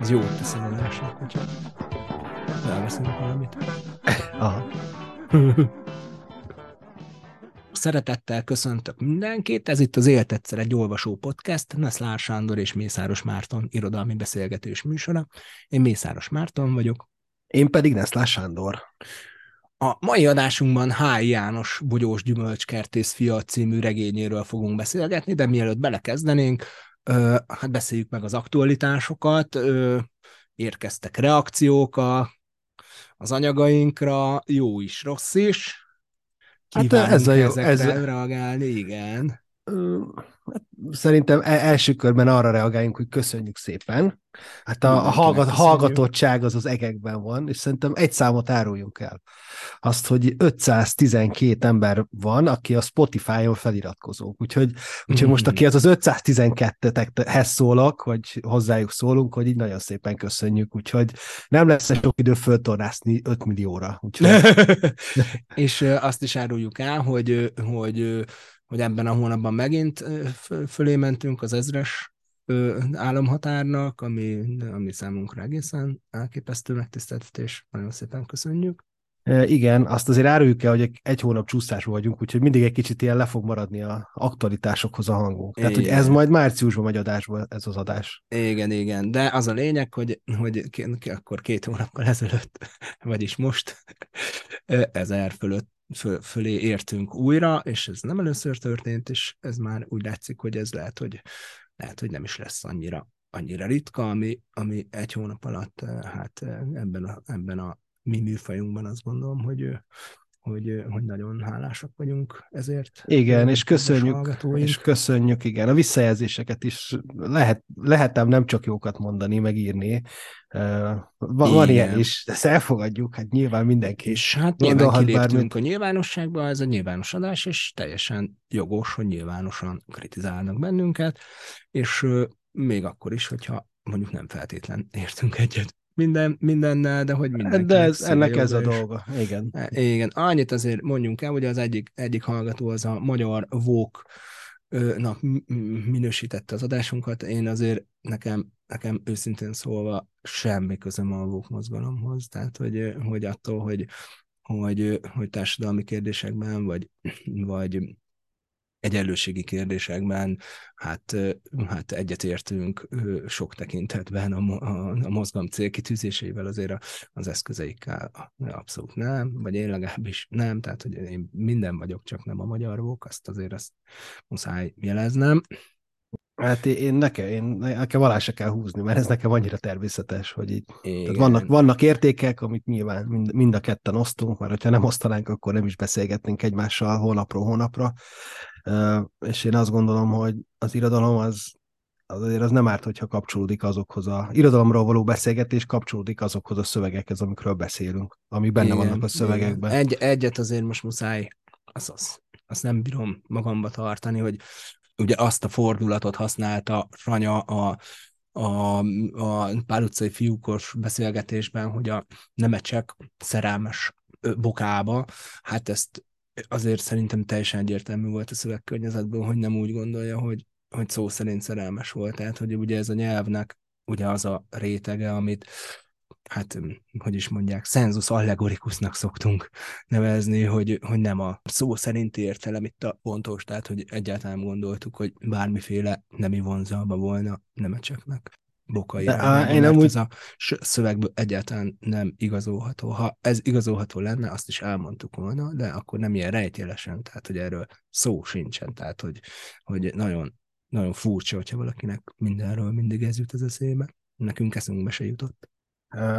Ez jó tesz a adásnak, hogyha elveszünk valamit. Aha. Szeretettel köszöntök mindenkit, ez itt az Élt egyszer egy olvasó podcast, Neszlár Sándor és Mészáros Márton irodalmi beszélgetős műsora. Én Mészáros Márton vagyok. Én pedig Neszlás Sándor. A mai adásunkban H. János Bogyós Gyümölcskertész fia című regényéről fogunk beszélgetni, de mielőtt belekezdenénk, hát beszéljük meg az aktualitásokat, érkeztek reakciók a, az anyagainkra, jó is, rossz is. Hát ez a jó- ez- reagálni, igen. Szerintem e- első körben arra reagáljunk, hogy köszönjük szépen. Hát a, a hallgat, hallgatottság az az egekben van, és szerintem egy számot áruljunk el. Azt, hogy 512 ember van, aki a Spotify-on feliratkozók. Úgyhogy, úgyhogy most, aki az az 512-hez szólok, vagy hozzájuk szólunk, hogy így nagyon szépen köszönjük. Úgyhogy nem lesz sok idő föltornászni 5 millióra. Úgyhogy és azt is áruljuk el, hogy, hogy, hogy ebben a hónapban megint fölé mentünk az ezres államhatárnak, ami, ami számunkra egészen elképesztő megtiszteltetés. Nagyon szépen köszönjük. Igen, azt azért áruljuk el, hogy egy- hónap csúszású vagyunk, úgyhogy mindig egy kicsit ilyen le fog maradni a aktualitásokhoz a hangunk. Tehát, hogy Igen. ez majd márciusban megy adásba, ez az adás. Igen, igen, de az a lényeg, hogy, hogy ki, akkor két hónappal ezelőtt, vagyis most ezer fölött föl, fölé értünk újra, és ez nem először történt, és ez már úgy látszik, hogy ez lehet, hogy lehet, hogy nem is lesz annyira, annyira ritka, ami, ami egy hónap alatt, eh, hát eh, ebben a, ebben a mi műfajunkban azt gondolom, hogy, eh, hogy, hogy nagyon hálásak vagyunk ezért. Igen, és köszönjük, és köszönjük, igen. A visszajelzéseket is lehet, lehetem nem csak jókat mondani, meg írni. E, Van, van ilyen is, ezt elfogadjuk, hát nyilván mindenki. És hát nyilván kiléptünk bármit. a nyilvánosságba, ez egy nyilvános adás, és teljesen jogos, hogy nyilvánosan kritizálnak bennünket, és még akkor is, hogyha mondjuk nem feltétlen értünk egyet minden, mindennel, de hogy mindenki. De ez, ennek ez a dolga, igen. E, Igen, annyit azért mondjunk el, hogy az egyik, egyik hallgató az a magyar vók nak minősítette az adásunkat. Én azért nekem, nekem őszintén szólva semmi közöm a vók mozgalomhoz, tehát hogy, hogy attól, hogy, hogy, hogy társadalmi kérdésekben, vagy, vagy egyenlőségi kérdésekben hát, hát egyetértünk sok tekintetben a, a, a mozgalom célkitűzéseivel, azért a, az eszközeikkel abszolút nem, vagy én legalábbis nem, tehát hogy én minden vagyok, csak nem a magyar vók, azt azért azt muszáj jeleznem. Hát én, nekem, én, nekem alá se kell húzni, mert ez nekem annyira természetes, hogy így Igen. Tehát vannak, vannak értékek, amit nyilván mind, mind a ketten osztunk, mert ha nem osztanánk, akkor nem is beszélgetnénk egymással hónapról hónapra. És én azt gondolom, hogy az irodalom az, az azért az nem árt, hogyha kapcsolódik azokhoz a irodalomról való beszélgetés kapcsolódik azokhoz a szövegekhez, amikről beszélünk, amik benne Igen, vannak a szövegekben. igen. Egy, egyet azért most muszáj, az, az, azt nem bírom magamba tartani, hogy ugye azt a fordulatot használta Ranya a, a, a pál utcai fiúkos beszélgetésben, hogy a nemecsek szerelmes bokába, hát ezt azért szerintem teljesen egyértelmű volt a szövegkörnyezetből, hogy nem úgy gondolja, hogy, hogy szó szerint szerelmes volt. Tehát, hogy ugye ez a nyelvnek ugye az a rétege, amit hát, hogy is mondják, sensus allegorikusnak szoktunk nevezni, hogy, hogy nem a szó szerinti értelem itt a pontos, tehát, hogy egyáltalán gondoltuk, hogy bármiféle nemi vonzalma volna nemecseknek bokai én amúgy- ez a szövegből egyáltalán nem igazolható. Ha ez igazolható lenne, azt is elmondtuk volna, de akkor nem ilyen rejtélesen, tehát hogy erről szó sincsen, tehát hogy, hogy nagyon, nagyon furcsa, hogyha valakinek mindenről mindig ez jut az eszébe. Nekünk eszünkbe se jutott.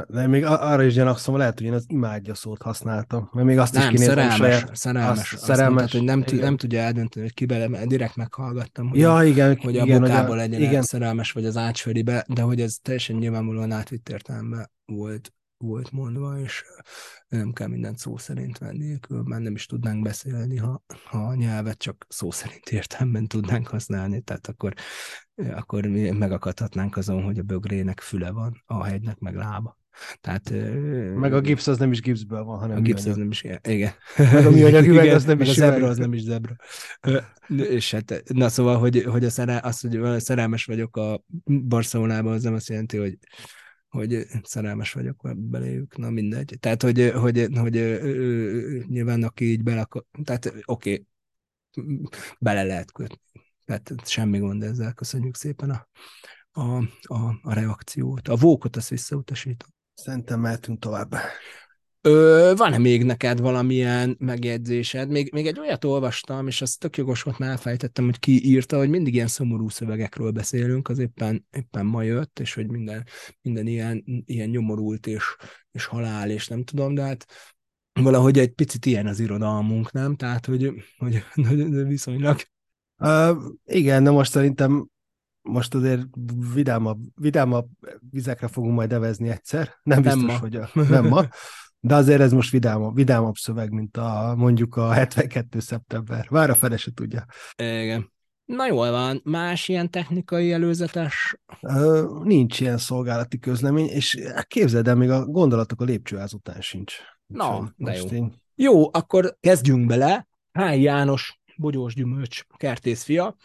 De még a- arra is gyanakszom, lehet, hogy én az imádja szót használtam, mert még azt is Nem, kinézem szerelmes, saját... szerelmes. azt- Azt szerelmes, mondtad, hogy nem, tud, nem tudja eldönteni, hogy ki bele, mert direkt meghallgattam, hogy, Ja, igen, hogy a igen, bokából legyen igen, szerelmes, vagy az ácsferibe, de hogy ez teljesen nyilvánvalóan átvitt értelemben volt, volt mondva, és nem kell mindent szó szerint venni, különben nem is tudnánk beszélni, ha, ha a nyelvet csak szó szerint értelemben tudnánk használni, tehát akkor, akkor mi megakadhatnánk azon, hogy a bögrének füle van, a hegynek meg lába. Tehát, meg a gipsz az nem is gipszből van, hanem A gipsz az nem is, igen. Meg a műanyag üveg az nem is a zebra az nem is zebra. És hát, na szóval, hogy, hogy a szerel, az, hogy szerelmes vagyok a Barcelonában, az nem azt jelenti, hogy hogy szerelmes vagyok beléjük, na mindegy. Tehát, hogy, hogy, hogy nyilván aki így bele tehát oké, bele lehet kötni. Tehát semmi gond ezzel, köszönjük szépen a, a, a, a reakciót. A vókot azt visszautasítom. Szerintem mehetünk tovább. Van-e még neked valamilyen megjegyzésed? Még, még egy olyat olvastam, és az tök jogos volt, már elfejtettem, hogy ki írta, hogy mindig ilyen szomorú szövegekről beszélünk, az éppen, éppen ma jött, és hogy minden, minden ilyen, ilyen nyomorult és, és halál, és nem tudom, de hát valahogy egy picit ilyen az irodalmunk, nem? Tehát, hogy, hogy, hogy viszonylag Uh, igen, de most szerintem most azért vidámabb, vidámabb vizekre fogunk majd evezni egyszer. Nem Nem biztos, ma. hogy a, nem ma. De azért ez most vidámabb, vidámabb szöveg, mint a mondjuk a 72. szeptember. Vár a fele se tudja. Igen. Na jól van, más ilyen technikai előzetes Uh, nincs ilyen szolgálati közlemény, és képzeld el, még a gondolatok a lépcsőház után sincs. Na, Úgyhogy de jó. Én, Jó, akkor kezdjünk bele. Háj János, bogyós gyümölcs, kertészfia.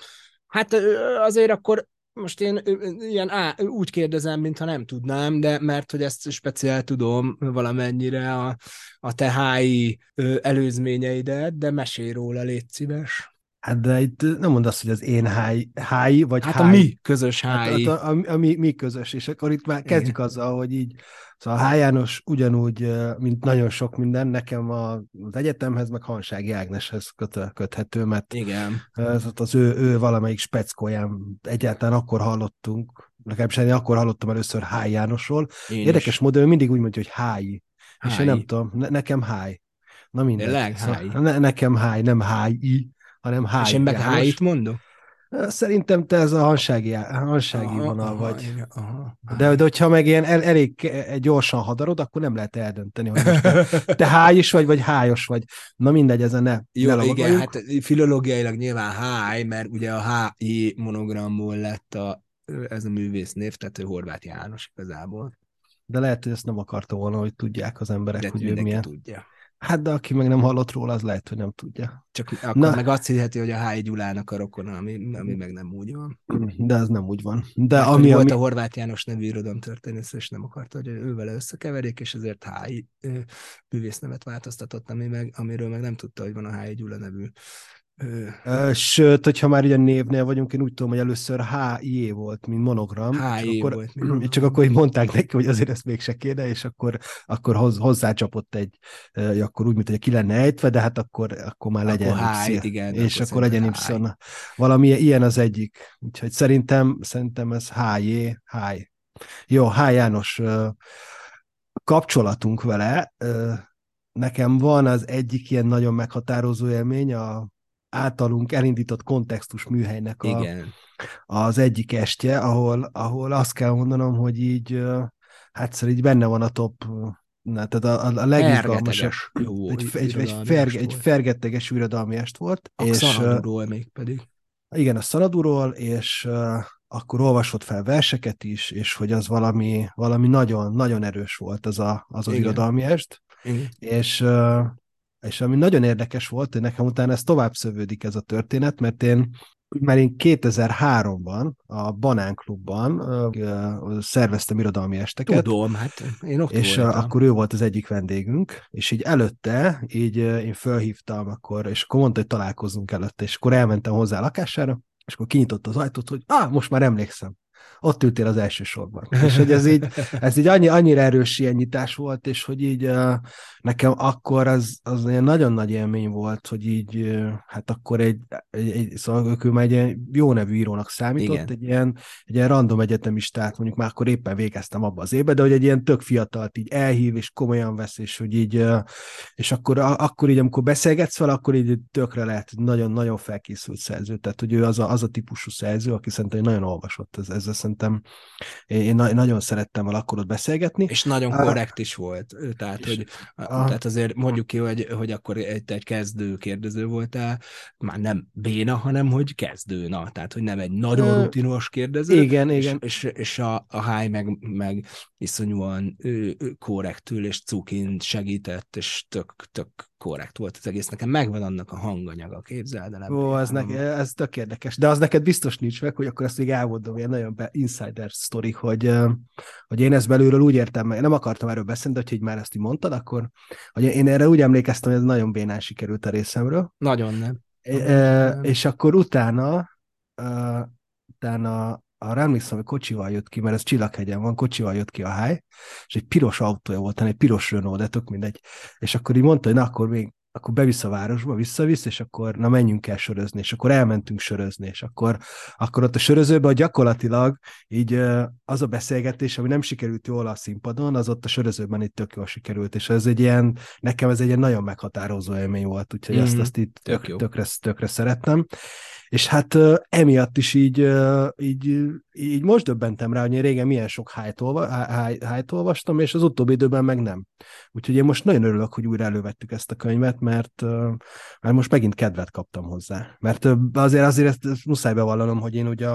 Hát ö, azért akkor most én ilyen á, úgy kérdezem, mintha nem tudnám, de mert hogy ezt speciál tudom valamennyire a, a te hályi ö, előzményeidet, de mesélj róla, légy szíves. Hát de itt nem mondd azt, hogy az én háj, háj vagy Hát háj. a mi közös Hát, hályi. hát a, a, a mi, mi közös, és akkor itt már kezdjük Igen. azzal, hogy így, szóval H. János ugyanúgy, mint nagyon sok minden, nekem a, az egyetemhez, meg Hansági Ágneshez köt, köthető, mert Igen. ez az ő, ő valamelyik speckóján egyáltalán akkor hallottunk, legalábbis én akkor hallottam először H. Jánosról. Én Érdekes is. módon ő mindig úgy mondja, hogy háj, és én nem tudom, ne, nekem háj. Na mindegy. Tényleg? Szóval Háj? ne, nekem háj, nem háj, hanem háj. És én meg hájit mondok? Szerintem te ez a hansági, hansági Aha, vonal aha, vagy. igen, aha, De, de hogyha meg ilyen el, elég gyorsan hadarod, akkor nem lehet eldönteni, hogy most te, te háj is vagy, vagy hájos vagy. Na mindegy, ezen ne, Jó, ne igen, hát filológiailag nyilván háj, mert ugye a HI monogramból lett a, ez a művész név, tehát ő Horváth János igazából. De lehet, hogy ezt nem akarta volna, hogy tudják az emberek, De hogy ő milyen. tudja. Hát, de aki meg nem hallott róla, az lehet, hogy nem tudja. Csak akkor Na. meg azt hiheti, hogy a HI Gyulának a rokona, ami, ami meg nem úgy van. De ez nem úgy van. De Mert ami, volt ami, a Horváth János nevű irodalomtörténész, és nem akarta, hogy ő vele összekeverjék, és ezért HI ö, művésznevet változtatott, ami meg, amiről meg nem tudta, hogy van a HI Gyula nevű Sőt, hogyha már ugye névnél vagyunk, én úgy tudom, hogy először HIE volt, mint monogram. HIE csak akkor, volt, mint. Csak akkor így mondták neki, hogy azért ezt mégse kéne, és akkor, akkor hoz, hozzácsapott egy, akkor úgy, mint hogy ki lenne ejtve, de hát akkor, akkor már legyen Akkor Y. igen, És akkor akkor legyen Y. Valami ilyen az egyik. Úgyhogy szerintem, szerintem ez HJ, HI. Jó, H. János kapcsolatunk vele, nekem van az egyik ilyen nagyon meghatározó élmény, a általunk elindított kontextus műhelynek a, Igen. az egyik estje, ahol, ahol azt kell mondanom, hogy így, hát szóval így benne van a top, na, tehát a, a, a jó Egy, egy, egy, est egy volt. fergeteges irodalmi est volt. A és, ö, Xanadúról még pedig. igen, a Szanadúról, és uh, akkor olvasott fel verseket is, és hogy az valami, valami nagyon, nagyon erős volt az a, az, az Igen. irodalmi est, Igen. és, uh, és ami nagyon érdekes volt, hogy nekem utána ez tovább szövődik ez a történet, mert én már én 2003-ban a Banán Klubban szerveztem irodalmi esteket, Tudom, hát én ott és voltam. akkor ő volt az egyik vendégünk, és így előtte, így én fölhívtam akkor, és akkor mondta, hogy találkozzunk előtte, és akkor elmentem hozzá a lakására, és akkor kinyitotta az ajtót, hogy ah, most már emlékszem, ott ültél az első sorban. És hogy ez így, ez így annyi, annyira erős ilyen nyitás volt, és hogy így nekem akkor az, az ilyen nagyon nagy élmény volt, hogy így, hát akkor egy, egy, egy szóval ő már egy ilyen jó nevű írónak számított, Igen. egy ilyen, egy ilyen random egyetemistát, mondjuk már akkor éppen végeztem abba az évbe, de hogy egy ilyen tök fiatalt így elhív, és komolyan vesz, és hogy így, és akkor, akkor így, amikor beszélgetsz vele, akkor így tökre lehet nagyon-nagyon felkészült szerző, tehát hogy ő az a, az a típusú szerző, aki szerintem nagyon olvasott, ez, ezzel szerintem én, én na- nagyon szerettem vele akkor ott beszélgetni. És nagyon korrekt is volt. Tehát, hogy, Ah. tehát azért mondjuk ki, hogy, hogy akkor egy, egy kezdő kérdező voltál, már nem béna, hanem hogy kezdő. Na, tehát, hogy nem egy nagyon rutinos kérdező. igen, és, igen. És, és a, a háj meg, meg iszonyúan ő, ő korrektül és cukin segített, és tök, tök korrekt volt az egész. Nekem megvan annak a hanganyaga, képzeld el. Ó, ez, ne, ez tök érdekes. De az neked biztos nincs meg, hogy akkor ezt még elmondom, ilyen nagyon be, insider story, hogy, hogy én ezt belülről úgy értem meg, nem akartam erről beszélni, de hogy már ezt így mondtad, akkor hogy én erre úgy emlékeztem, hogy ez nagyon bénán sikerült a részemről. Nagyon nem. E, és akkor utána, utána arra emlékszem, hogy kocsival jött ki, mert ez Csillaghegyen van, kocsival jött ki a háj, és egy piros autója volt, egy piros Renault, de tök mindegy. És akkor így mondta, hogy na akkor még akkor bevisz a városba, visszavisz, és akkor na menjünk el sörözni, és akkor elmentünk sörözni, és akkor, akkor ott a sörözőben gyakorlatilag így az a beszélgetés, ami nem sikerült jól a színpadon, az ott a sörözőben itt tök jól sikerült, és ez egy ilyen, nekem ez egy ilyen nagyon meghatározó élmény volt, úgyhogy mm, azt, azt itt tök, tök, tökre, tökre szerettem. És hát emiatt is így, így, így most döbbentem rá, hogy én régen milyen sok hájt, olva, olvastam, és az utóbbi időben meg nem. Úgyhogy én most nagyon örülök, hogy újra elővettük ezt a könyvet, mert, mert most megint kedvet kaptam hozzá. Mert azért azért ezt, muszáj bevallanom, hogy én ugye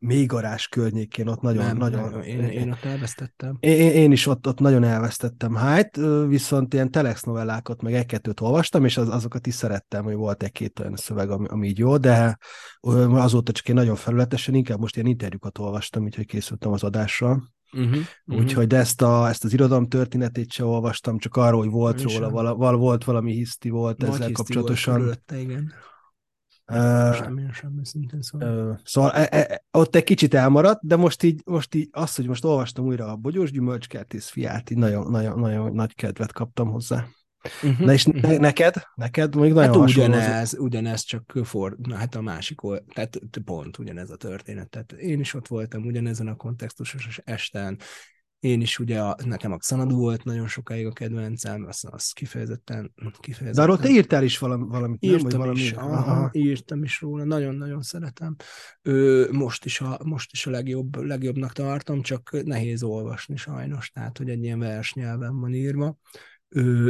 mélygarás környékén ott nagyon... Nem, nagyon nem, én, én ott elvesztettem. Én, én is ott, ott nagyon elvesztettem hájt, viszont ilyen telex novellákat, meg egy-kettőt olvastam, és az, azokat is szerettem, hogy volt egy-két olyan szöveg, ami, ami így jó, de azóta csak én nagyon felületesen, inkább most ilyen interjúkat olvastam, úgyhogy készültem az adásra. Uh-huh, uh-huh. Úgyhogy de ezt, a, ezt az irodalom történetét se olvastam, csak arról, hogy volt róla, vala, vala, volt valami hiszti volt Nagy ezzel kapcsolatosan. Volt körülötte, igen. Nem én sem szintén szóval. Szóval e, e, ott egy kicsit elmaradt, de most így, most így azt, hogy most olvastam újra a Bogyós Gyümölcskertész fiát, így nagyon, nagyon, nagyon nagy kedvet kaptam hozzá. Uh-huh, Na és uh-huh. neked? Neked még nagyon hát ugyanez, ugyanez, csak for, na, hát a másik old, tehát pont ugyanez a történet. Tehát én is ott voltam ugyanezen a kontextusos esten, én is ugye, a, nekem a Xanadu volt nagyon sokáig a kedvencem, az, az kifejezetten, kifejezetten. De arról te írtál is valami, valamit, írtam nem? Vagy valami, is, aha, aha. írtam is róla, nagyon-nagyon szeretem. Ő, most, is a, most is a legjobb, legjobbnak tartom, csak nehéz olvasni sajnos, tehát hogy egy ilyen versnyelven van írva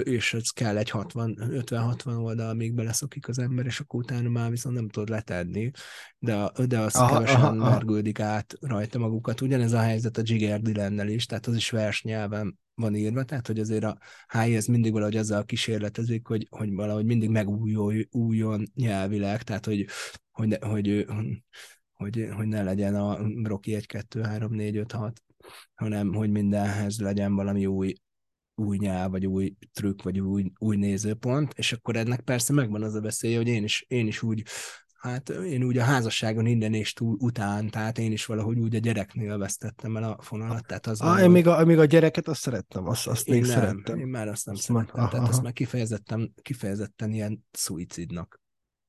és ez kell egy 50-60 oldal, még beleszokik az ember, és akkor utána már viszont nem tudod letenni, de, de az aha, kevesen aha, mergődik át rajta magukat. Ugyanez a helyzet a Jigger Dylannel is, tehát az is versnyelven van írva, tehát hogy azért a HI ez mindig valahogy azzal kísérletezik, hogy, hogy valahogy mindig megújuljon nyelvileg, tehát hogy, hogy, hogy, hogy, hogy, hogy ne legyen a Rocky 1, 2, 3, 4, 5, 6, hanem hogy mindenhez legyen valami új új nyelv, vagy új trükk, vagy új, új nézőpont, és akkor ennek persze megvan az a veszély, hogy én is, én is úgy Hát én úgy a házasságon innen és túl után, tehát én is valahogy úgy a gyereknél vesztettem el a fonalat. Tehát az ah, én még a, még a gyereket azt szerettem, azt, azt én még nem, szerettem. Én már azt nem azt szerettem, aha, tehát aha. azt már kifejezetten, kifejezetten ilyen szuicidnak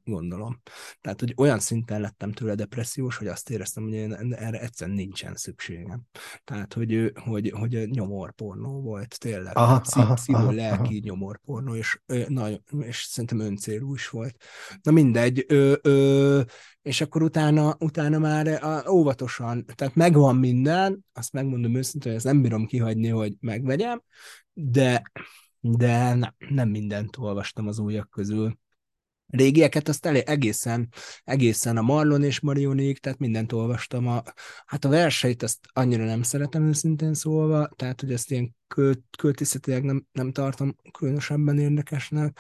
gondolom. Tehát, hogy olyan szinten lettem tőle depressziós, hogy azt éreztem, hogy én, erre egyszerűen nincsen szükségem. Tehát, hogy, hogy, hogy nyomorpornó volt, tényleg. Aha, Szí, aha, szívó aha, lelki aha. nyomorpornó, és, na, és szerintem öncélú is volt. Na mindegy, ö, ö, és akkor utána, utána már óvatosan, tehát megvan minden, azt megmondom őszintén, hogy ezt nem bírom kihagyni, hogy megvegyem, de de nem, nem mindent olvastam az újak közül régieket, azt elég, egészen, egészen a Marlon és Marionik, tehát mindent olvastam. A, hát a verseit azt annyira nem szeretem őszintén szólva, tehát hogy ezt ilyen költészetileg nem, nem tartom különösebben érdekesnek.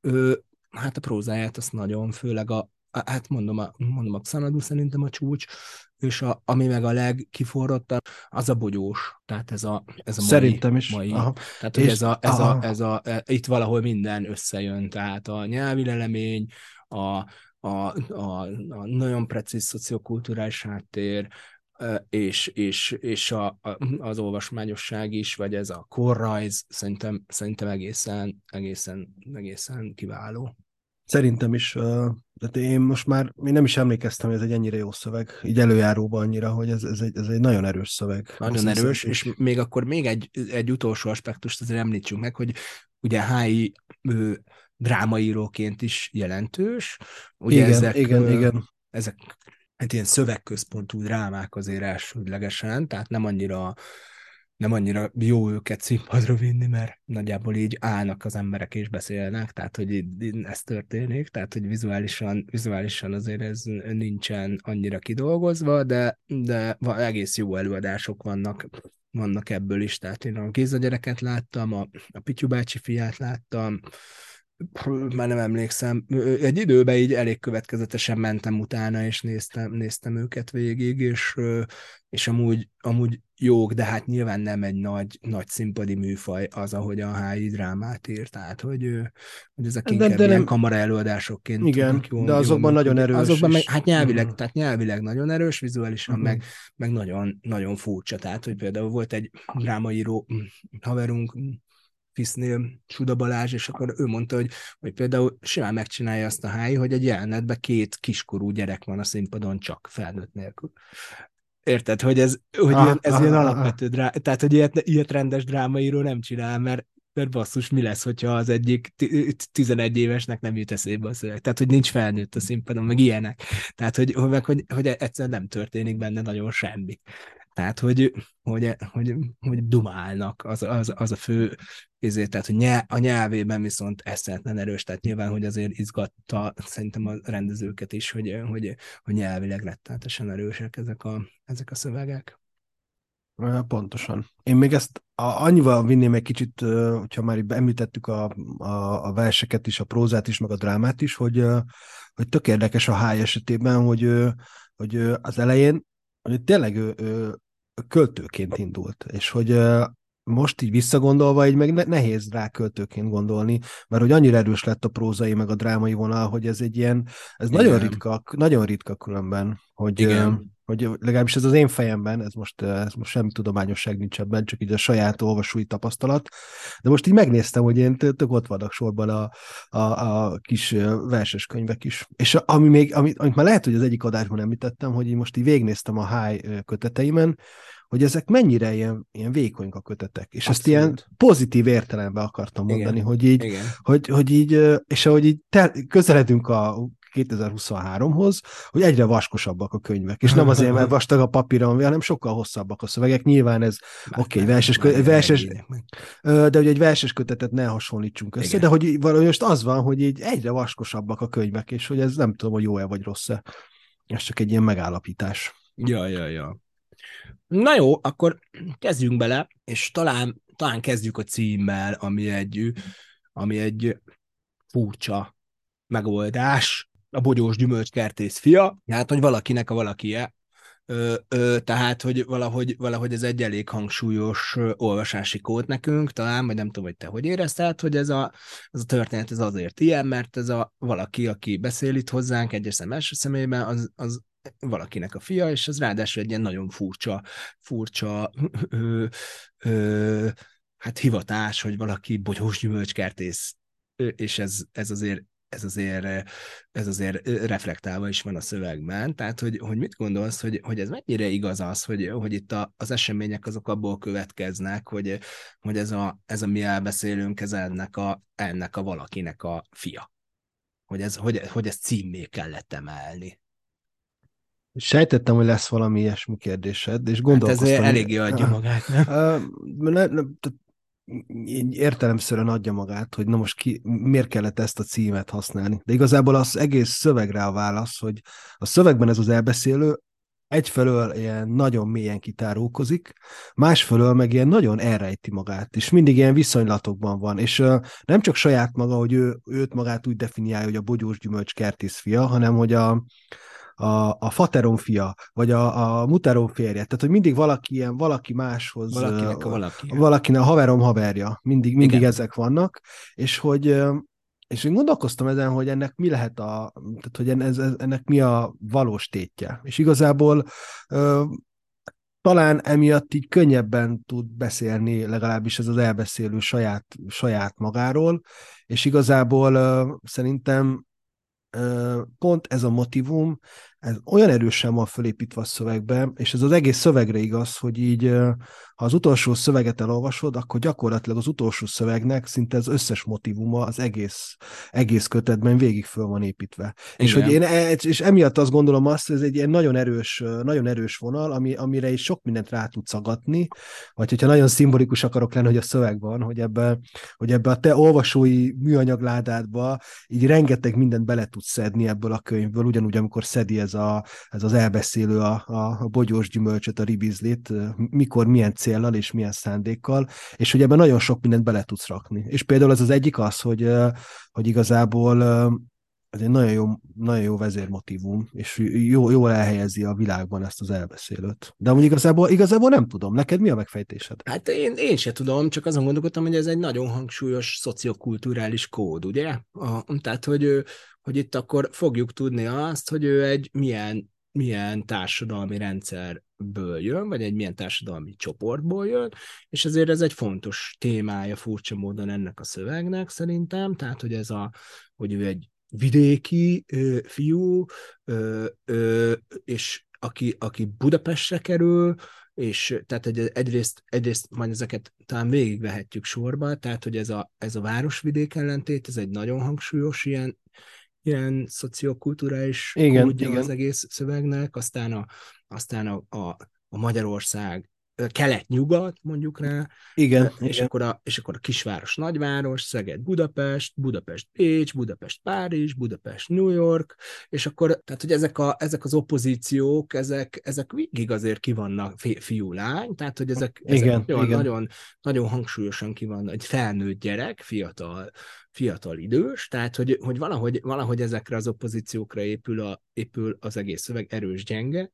Ő, hát a prózáját azt nagyon, főleg a, hát mondom, a, mondom, a Xanadu szerintem a csúcs, és a, ami meg a legkiforrottabb, az a bogyós. Tehát ez a, ez a mai, Szerintem is. Mai, Aha. Tehát, hogy és, ez, a, ez, a, ez a, e, itt valahol minden összejön, tehát a nyelvi lelemény, a, a, a, a nagyon precíz szociokulturális háttér, e, és, és, és a, a, az olvasmányosság is, vagy ez a korrajz, szerintem, szerintem egészen, egészen, egészen kiváló. Szerintem is, de én most már én nem is emlékeztem, hogy ez egy ennyire jó szöveg, így előjáróban annyira, hogy ez, ez, egy, ez egy nagyon erős szöveg. Nagyon erős, és is. még akkor még egy, egy utolsó aspektust azért említsünk meg, hogy ugye Hái ő, drámaíróként is jelentős. Ugye igen, ezek, igen, igen. Ezek hát ilyen szövegközpontú drámák azért elsődlegesen, tehát nem annyira nem annyira jó őket színpadra vinni, mert nagyjából így állnak az emberek és beszélnek, tehát hogy ez történik, tehát hogy vizuálisan, vizuálisan azért ez nincsen annyira kidolgozva, de, de egész jó előadások vannak vannak ebből is, tehát én a Géza gyereket láttam, a, a Pityu bácsi fiát láttam, már nem emlékszem, egy időben így elég következetesen mentem utána, és néztem, néztem őket végig, és, és amúgy, amúgy jók, de hát nyilván nem egy nagy, nagy színpadi műfaj az, ahogy a HI drámát ír, tehát hogy, hogy ezek de, inkább de ilyen nem... kamara előadásokként Igen, jól, de azokban jól nagyon erős. Azokban meg, hát nyelvileg, uh-huh. tehát nyelvileg nagyon erős, vizuálisan uh-huh. meg, meg nagyon, nagyon furcsa, tehát hogy például volt egy drámaíró haverunk, Fisznél Suda Balázs, és akkor ő mondta, hogy, hogy például simán megcsinálja azt a háj, hogy egy jelenetben két kiskorú gyerek van a színpadon csak felnőtt nélkül. Érted, hogy ez, hogy ah, ilyen, ez ah, ilyen ah, alapvető ah. drá... tehát, hogy ilyet, ilyet rendes drámaíró nem csinál, mert, mert basszus, mi lesz, hogyha az egyik 11 évesnek nem jut eszébe a szöveg. Tehát, hogy nincs felnőtt a színpadon, meg ilyenek. Tehát, hogy, hogy, hogy, hogy egyszerűen nem történik benne nagyon semmi. Tehát, hogy, hogy, hogy, hogy dumálnak, az, az, az a fő, ezért, tehát hogy nyelv, a nyelvében viszont eszentlen erős, tehát nyilván, hogy azért izgatta szerintem a rendezőket is, hogy, hogy, hogy nyelvileg rettenetesen erősek ezek a, ezek a szövegek. Pontosan. Én még ezt a, annyival vinném egy kicsit, hogyha már említettük a, a, a verseket is, a prózát is, meg a drámát is, hogy, hogy tök érdekes a háj esetében, hogy, hogy az elején hogy tényleg ő, ő költőként indult, és hogy most így visszagondolva, így meg nehéz rá költőként gondolni, mert hogy annyira erős lett a prózai, meg a drámai vonal, hogy ez egy ilyen, ez Igen. nagyon ritka, nagyon ritka különben, hogy, Igen hogy legalábbis ez az én fejemben, ez most, ez most semmi tudományosság nincs ebben, csak így a saját olvasói tapasztalat, de most így megnéztem, hogy én tök ott vannak sorban a, a, a kis verses könyvek is. És ami még, amit, amit már lehet, hogy az egyik adásban említettem, hogy én most így végignéztem a high köteteimen, hogy ezek mennyire ilyen, ilyen vékonyk a kötetek. És Abszolút. ezt ilyen pozitív értelemben akartam mondani, Igen. hogy így, Igen. Hogy, hogy így, és ahogy így te, közeledünk a 2023-hoz, hogy egyre vaskosabbak a könyvek. És nem azért, mert vastag a papíron, hanem sokkal hosszabbak a szövegek. Nyilván ez oké, okay, verses, kö, verses de hogy egy verses kötetet ne hasonlítsunk össze, Igen. de hogy valahogy most az van, hogy így egyre vaskosabbak a könyvek, és hogy ez nem tudom, hogy jó-e vagy rossz-e. Ez csak egy ilyen megállapítás. Ja, ja, ja. Na jó, akkor kezdjünk bele, és talán, talán kezdjük a címmel, ami egy, ami egy furcsa megoldás, a bogyós gyümölcskertész fia, hát hogy valakinek a valakie, Ö, ö, tehát, hogy valahogy, valahogy ez egy elég hangsúlyos olvasási kód nekünk, talán, vagy nem tudom, hogy te hogy érezted, hogy ez a, ez a történet ez azért ilyen, mert ez a valaki, aki beszél itt hozzánk egyes szem első személyben, az, az valakinek a fia, és az ráadásul egy ilyen nagyon furcsa, furcsa ö, ö, hát hivatás, hogy valaki bogyós gyümölcskertész, és ez, ez azért ez azért, ez azért reflektálva is van a szövegben, tehát hogy, hogy mit gondolsz, hogy, hogy ez mennyire igaz az, hogy, hogy itt a, az események azok abból következnek, hogy, hogy ez, a, ez a mi elbeszélünk, ez ennek a, ennek a valakinek a fia. Hogy, ez, hogy, hogy ezt címmé kellett emelni. Sejtettem, hogy lesz valami ilyesmi kérdésed, és gondolkoztam. Hát ez eléggé adja magát, nem? ne, ne, értelemszerűen adja magát, hogy na most ki, miért kellett ezt a címet használni. De igazából az egész szövegre a válasz, hogy a szövegben ez az elbeszélő egyfelől ilyen nagyon mélyen kitárulkozik, másfelől meg ilyen nagyon elrejti magát, és mindig ilyen viszonylatokban van, és uh, nem csak saját maga, hogy ő, őt magát úgy definiálja, hogy a bogyós gyümölcs kertész fia, hanem hogy a, a, a fateron fia, vagy a, a muteron férje. Tehát, hogy mindig valaki ilyen, valaki máshoz. Valakinek a valaki. Valakinek a haverom haverja. Mindig, mindig Igen. ezek vannak. És hogy és én gondolkoztam ezen, hogy ennek mi lehet a, tehát hogy ez, ennek mi a valós tétje. És igazából ö, talán emiatt így könnyebben tud beszélni, legalábbis ez az elbeszélő saját, saját magáról, és igazából ö, szerintem ö, pont ez a motivum, ez olyan erősen van fölépítve a szövegbe, és ez az egész szövegre igaz, hogy így, ha az utolsó szöveget elolvasod, akkor gyakorlatilag az utolsó szövegnek szinte az összes motivuma az egész, egész kötetben végig föl van építve. És, hogy én, e, és emiatt azt gondolom azt, hogy ez egy ilyen nagyon erős, nagyon erős vonal, ami, amire is sok mindent rá tudsz agatni, vagy hogyha nagyon szimbolikus akarok lenni, hogy a szöveg van, hogy ebbe, hogy ebbe a te olvasói műanyagládádba így rengeteg mindent bele tudsz szedni ebből a könyvből, ugyanúgy, amikor szedi ez ez, a, ez az elbeszélő a, a, a bogyós gyümölcsöt, a ribizlit, mikor, milyen céllal és milyen szándékkal, és hogy ebben nagyon sok mindent bele tudsz rakni. És például ez az egyik az, hogy, hogy igazából ez egy nagyon jó, nagyon jó vezérmotívum, és jó, jól elhelyezi a világban ezt az elbeszélőt. De amúgy igazából, igazából nem tudom. Neked mi a megfejtésed? Hát én, én se tudom, csak azon gondolkodtam, hogy ez egy nagyon hangsúlyos szociokulturális kód, ugye? A, tehát, hogy, hogy itt akkor fogjuk tudni azt, hogy ő egy milyen, milyen társadalmi rendszerből jön, vagy egy milyen társadalmi csoportból jön, és ezért ez egy fontos témája furcsa módon ennek a szövegnek szerintem, tehát, hogy ez a, hogy ő egy vidéki ö, fiú, ö, ö, és aki, aki Budapestre kerül, és tehát egy, egyrészt, egyrészt majd ezeket talán végigvehetjük sorba, tehát hogy ez a, ez a városvidék ellentét, ez egy nagyon hangsúlyos ilyen, ilyen szociokulturális igen, igen. az egész szövegnek, aztán a, aztán a, a, a Magyarország kelet-nyugat, mondjuk rá, igen, és, igen. Akkor a, és akkor a kisváros, nagyváros, Szeged, Budapest, Budapest, Pécs, Budapest, Párizs, Budapest, New York, és akkor, tehát, hogy ezek, a, ezek az opozíciók, ezek, ezek végig azért ki vannak fi, fiú-lány, tehát, hogy ezek, ezek igen, nagyon, igen. nagyon, nagyon hangsúlyosan ki van, egy felnőtt gyerek, fiatal, fiatal idős, tehát hogy, hogy valahogy, valahogy ezekre az opozíciókra épül, a, épül az egész szöveg, erős, gyenge,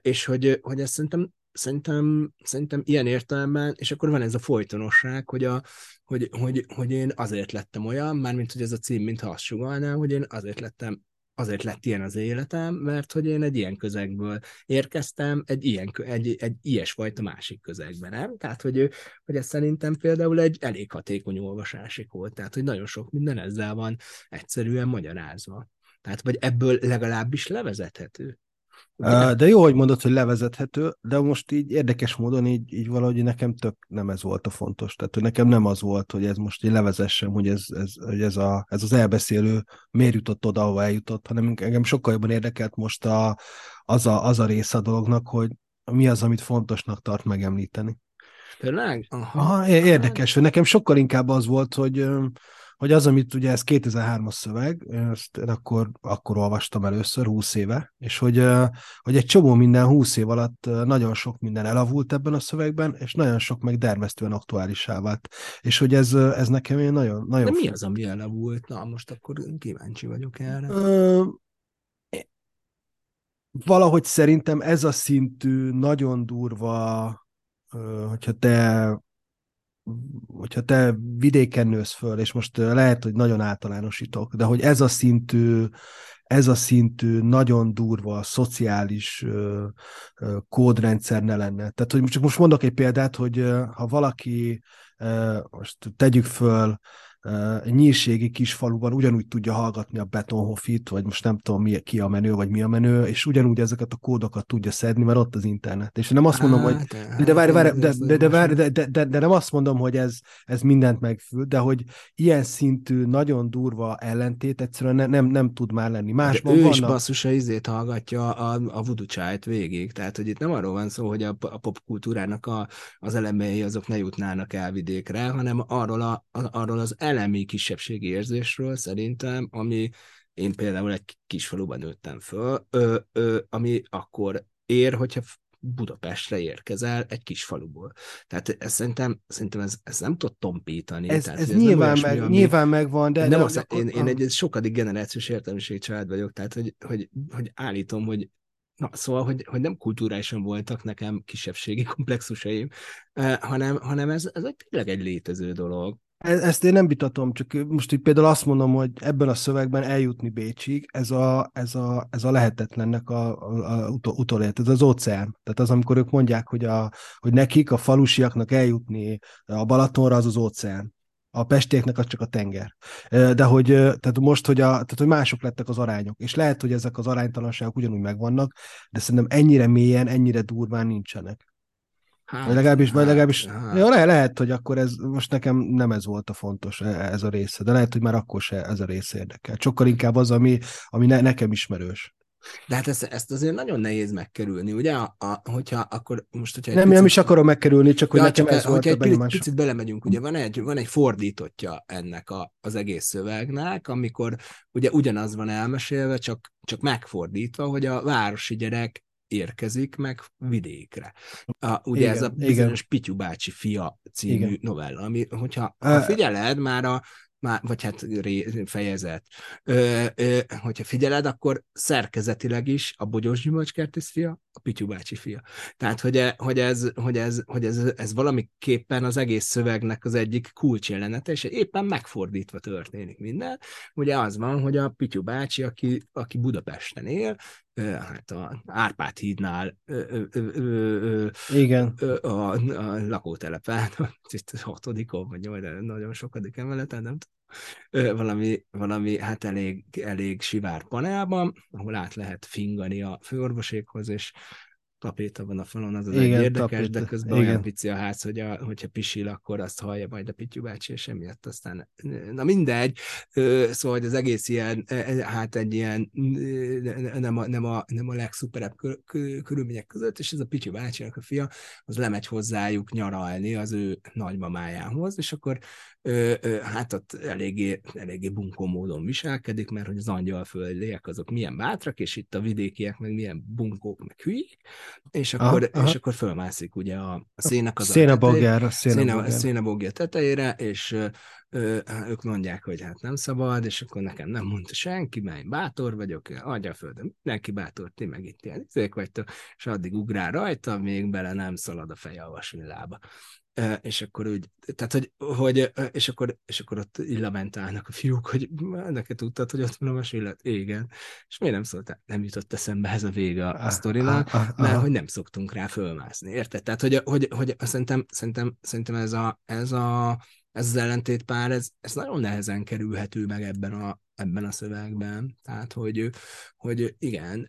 és hogy, hogy ezt szerintem szerintem, szerintem ilyen értelemben, és akkor van ez a folytonosság, hogy, a, hogy, hogy, hogy én azért lettem olyan, mármint hogy ez a cím, mintha azt sugalná, hogy én azért lettem azért lett ilyen az életem, mert hogy én egy ilyen közegből érkeztem, egy, ilyen, egy, egy ilyesfajta másik közegben, nem? Tehát, hogy, hogy ez szerintem például egy elég hatékony olvasási volt, tehát, hogy nagyon sok minden ezzel van egyszerűen magyarázva. Tehát, vagy ebből legalábbis levezethető. De jó, hogy mondod, hogy levezethető, de most így érdekes módon így, így valahogy nekem tök nem ez volt a fontos. Tehát, hogy nekem nem az volt, hogy ez most így levezessem, hogy ez, ez, hogy ez, a, ez az elbeszélő miért jutott oda, ahova eljutott, hanem engem sokkal jobban érdekelt most a, az, a, az a része a dolognak, hogy mi az, amit fontosnak tart megemlíteni. Tényleg? Aha. Aha, érdekes, hogy nekem sokkal inkább az volt, hogy hogy az, amit ugye ez 2003-as szöveg, ezt én akkor, akkor olvastam először, 20 éve, és hogy, hogy egy csomó minden 20 év alatt nagyon sok minden elavult ebben a szövegben, és nagyon sok meg dermesztően aktuálissá vált. És hogy ez, ez nekem én nagyon... nagyon De mi az, ami elavult? Na, most akkor kíváncsi vagyok erre. Ö, valahogy szerintem ez a szintű, nagyon durva, hogyha te hogyha te vidéken nősz föl, és most lehet, hogy nagyon általánosítok, de hogy ez a szintű, ez a szintű nagyon durva szociális kódrendszer ne lenne. Tehát, hogy csak most mondok egy példát, hogy ha valaki, ö, most tegyük föl, uh, nyírségi kis faluban ugyanúgy tudja hallgatni a Betonhofit, vagy most nem tudom mi, ki a menő, vagy mi a menő, és ugyanúgy ezeket a kódokat tudja szedni, mert ott az internet. És nem azt mondom, hogy hát, de hát, várj, várj, de, de, de, várj, de, de, de, de nem azt mondom, hogy ez, ez mindent megfül, de hogy ilyen szintű, nagyon durva ellentét egyszerűen ne, nem, nem tud már lenni. Másban de ő vannak... is basszus a izét hallgatja a, a voodoo végig, tehát hogy itt nem arról van szó, hogy a, a popkultúrának a, az elemei azok ne jutnának el vidékre, hanem arról, a, arról az el elemi kisebbségi érzésről szerintem, ami én például egy kis faluban nőttem föl, ö, ö, ami akkor ér, hogyha Budapestre érkezel egy kis faluból. Tehát ez szerintem, szerintem ez, ez nem tud tompítani. Ez, tehát, ez, ez nyilván, olyasmi, meg, ami, nyilván megvan, de... Nem de, az, de, én, én egy sokadik generációs értelmiség család vagyok, tehát hogy, hogy, hogy állítom, hogy Na, szóval, hogy, hogy nem kulturálisan voltak nekem kisebbségi komplexusaim, hanem, hanem ez, ez egy tényleg egy létező dolog. E-, ezt én nem vitatom, csak most így például azt mondom, hogy ebben a szövegben eljutni Bécsig, ez a, ez a, ez a lehetetlennek a, a, a utolélet, ez az óceán. Tehát az, amikor ők mondják, hogy, a, hogy nekik, a falusiaknak eljutni a Balatonra, az az óceán. A pestieknek az csak a tenger. De hogy, tehát most, hogy, a, tehát, hogy mások lettek az arányok, és lehet, hogy ezek az aránytalanságok ugyanúgy megvannak, de szerintem ennyire mélyen, ennyire durván nincsenek. Hát, vagy legalábbis, hát, vagy legalábbis hát. Jó, le, lehet, hogy akkor ez most nekem nem ez volt a fontos, e, ez a része, de lehet, hogy már akkor se ez a része érdekel. Sokkal inkább az, ami, ami ne, nekem ismerős. De hát ezt, ezt azért nagyon nehéz megkerülni, ugye? A, a, hogyha akkor most, hogyha nem, picit... nem is akarom megkerülni, csak hogy ja, nekem csak, ez volt hogyha egy picit, picit belemegyünk, ugye van egy, van egy fordítottja ennek a, az egész szövegnek, amikor ugye ugyanaz van elmesélve, csak, csak megfordítva, hogy a városi gyerek érkezik meg vidékre. A, ugye igen, ez a bizonyos igen. Pityu bácsi fia című igen. novella, ami, hogyha ha figyeled, már a már, vagy hát ré, fejezet. Ö, ö, hogyha figyeled, akkor szerkezetileg is a Bogyós Gyümölcskertész fia, a Pityu bácsi fia. Tehát, hogy, e, hogy, ez, hogy, ez, hogy ez, ez valamiképpen az egész szövegnek az egyik kulcsjelenete, és éppen megfordítva történik minden. Ugye az van, hogy a Pityu bácsi, aki, aki Budapesten él, hát a Árpád hídnál Igen. A, a, lakótelepen, itt hatodikon, vagy nagyon sokadik emeleten, nem tudom, valami, valami hát elég, elég sivár panelban, ahol át lehet fingani a főorvosékhoz, és tapéta van a falon, az az igen, egy érdekes, tapéta. de közben igen. olyan pici a ház, hogy a, hogyha pisil, akkor azt hallja majd a Pityu bácsi, és emiatt aztán, na mindegy, szóval hogy az egész ilyen, e, e, hát egy ilyen nem a, nem a, nem a legszuperebb körülmények között, és ez a Pityu bácsinak a fia, az lemegy hozzájuk nyaralni az ő nagymamájához, és akkor hát ott eléggé, eléggé bunkó módon viselkedik, mert hogy az angyalföldiek azok milyen bátrak, és itt a vidékiek meg milyen bunkók, meg hülyék, és akkor, aha, és akkor fölmászik ugye a, a szénak az szénabogjára, szénabogjára. Szénabogja tetejére, és ö, ők mondják, hogy hát nem szabad, és akkor nekem nem mondta senki, mert én bátor vagyok, adja a földön, mindenki bátor, ti meg itt ilyen izék vagytok, és addig ugrál rajta, még bele nem szalad a feje a vasvillába és akkor úgy, tehát hogy, hogy és, akkor, és akkor ott illamentálnak a fiúk, hogy neked tudtad, hogy ott van a vasvillat? Igen. És miért nem szóltál? Nem jutott eszembe ez a vége a, a sztorinak, mert hogy nem szoktunk rá fölmászni, érted? Tehát, hogy, hogy, hogy szerintem, szerintem, szerintem ez, a, ez, a, ez az ellentétpár, ez, ez nagyon nehezen kerülhető meg ebben a, ebben a szövegben. Tehát, hogy, hogy igen,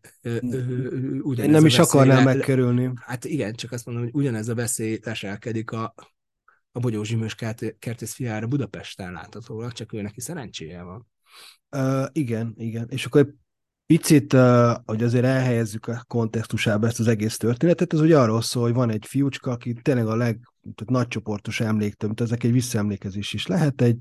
ugyanez nem is akarnám megkerülni. Hát igen, csak azt mondom, hogy ugyanez a veszély leselkedik a, a Bogyó Zsimős kertész fiára Budapesten láthatólag, csak ő neki szerencséje van. Uh, igen, igen. És akkor egy picit, uh, hogy azért elhelyezzük a kontextusába ezt az egész történetet, ez ugye arról szól, hogy van egy fiúcska, aki tényleg a leg tehát nagycsoportos emléktöm, ezek egy visszaemlékezés is lehet, egy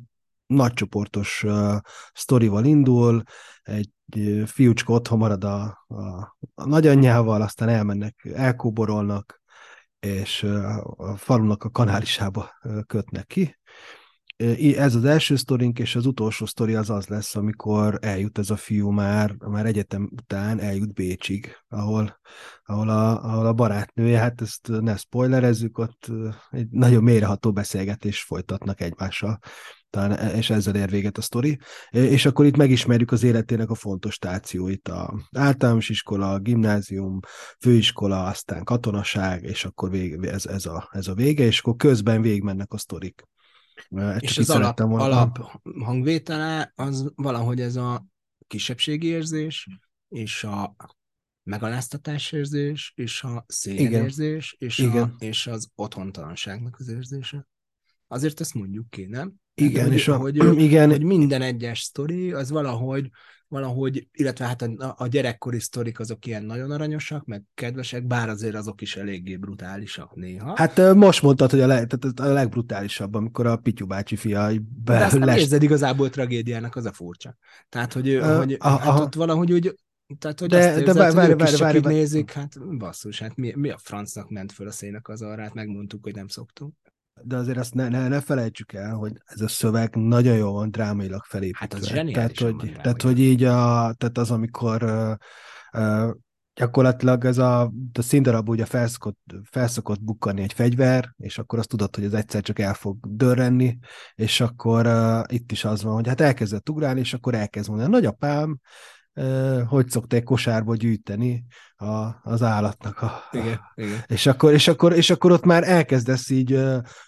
nagycsoportos uh, sztorival indul, egy uh, fiúcska otthon marad a, a, a nagyanyjával, aztán elmennek, elkóborolnak, és uh, a falunak a kanálisába uh, kötnek ki. Ez az első sztorink, és az utolsó sztori az az lesz, amikor eljut ez a fiú már, már egyetem után eljut Bécsig, ahol, ahol, a, ahol a barátnője, hát ezt ne spoilerezzük, ott egy nagyon mélyreható beszélgetés folytatnak egymással talán, e, és ezzel ér véget a sztori. És akkor itt megismerjük az életének a fontos stációit, a általános iskola, a gimnázium, főiskola, aztán katonaság, és akkor vég, ez, ez, a, ez a vége, és akkor közben végigmennek a sztorik. És az alap, volna. alap hangvétele az valahogy ez a kisebbségi érzés, és a megaláztatás érzés, és a szégyenérzés, és, A, és az otthontalanságnak az érzése. Azért ezt mondjuk ki, nem? Igen, hogy, és a, hogy, igen. hogy minden egyes sztori az valahogy, valahogy, illetve hát a, a gyerekkori sztorik azok ilyen nagyon aranyosak, meg kedvesek, bár azért azok is eléggé brutálisak néha. Hát most mondtad, hogy a, leg, tehát a legbrutálisabb, amikor a Pityu bácsi fia be De azt nem érzed igazából tragédiának, az a furcsa. Tehát, hogy, uh, hogy a, hát ott valahogy úgy, tehát, hogy de, azt érzed, de várj, várj, várj, várj, nézik, hát basszus, hát mi, mi a francnak ment föl a szének az arrát, megmondtuk, hogy nem szoktunk de azért azt ne, ne, ne felejtsük el, hogy ez a szöveg nagyon jól van drámailag felépítve. Hát az tehát, hogy, tehát, hogy így a, tehát az, amikor uh, uh, gyakorlatilag ez a, a színdarab ugye felszokott, felszokott bukkani egy fegyver, és akkor azt tudod, hogy az egyszer csak el fog dörrenni, és akkor uh, itt is az van, hogy hát elkezdett ugrálni, és akkor elkezd mondani, nagyapám hogy szokták kosárba gyűjteni a, az állatnak. A, igen, a, igen. És, akkor, és, akkor, és akkor ott már elkezdesz így,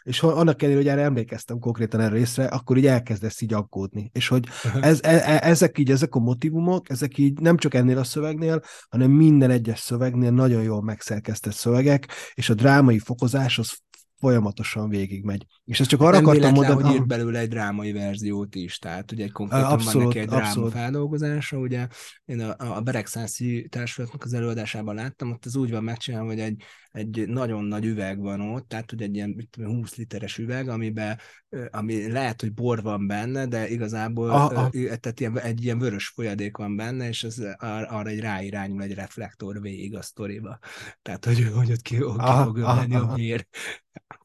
és annak ellenére, hogy erre emlékeztem konkrétan erre részre, akkor így elkezdesz így aggódni. És hogy ez, e, e, ezek így, ezek a motivumok, ezek így nem csak ennél a szövegnél, hanem minden egyes szövegnél nagyon jól megszerkesztett szövegek, és a drámai fokozás az folyamatosan végigmegy. És ezt csak arra Nem akartam mondani, hogy írt belőle egy drámai verziót is, tehát ugye egy konkrétan van abszolút, neki egy dráma abszolút. feldolgozása, ugye én a, a Beregszászi társulatnak az előadásában láttam, ott az úgy van megcsinálva, hogy egy, egy nagyon nagy üveg van ott, tehát hogy egy ilyen mit tudom, 20 literes üveg, amiben, ami lehet, hogy bor van benne, de igazából aha. ö, tehát ilyen, egy ilyen vörös folyadék van benne, és az ar- arra egy ráirányul egy reflektor végig a sztoriba. Tehát, hogy, hogy ott ki, ki fog ömleni a aha.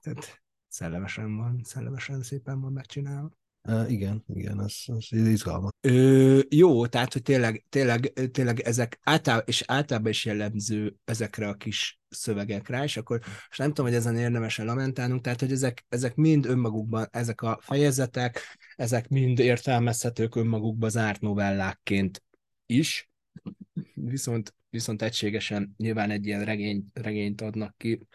Tehát szellemesen van, szellemesen szépen van megcsinálva. Uh, igen, igen, ez, ez izgalmas. Ö, jó, tehát, hogy tényleg, tényleg, tényleg ezek általában, és általában is jellemző ezekre a kis szövegekre, és akkor most nem tudom, hogy ezen érdemes lamentálnunk, tehát, hogy ezek, ezek mind önmagukban, ezek a fejezetek, ezek mind értelmezhetők önmagukba zárt novellákként is, viszont, viszont egységesen nyilván egy ilyen regény, regényt adnak ki,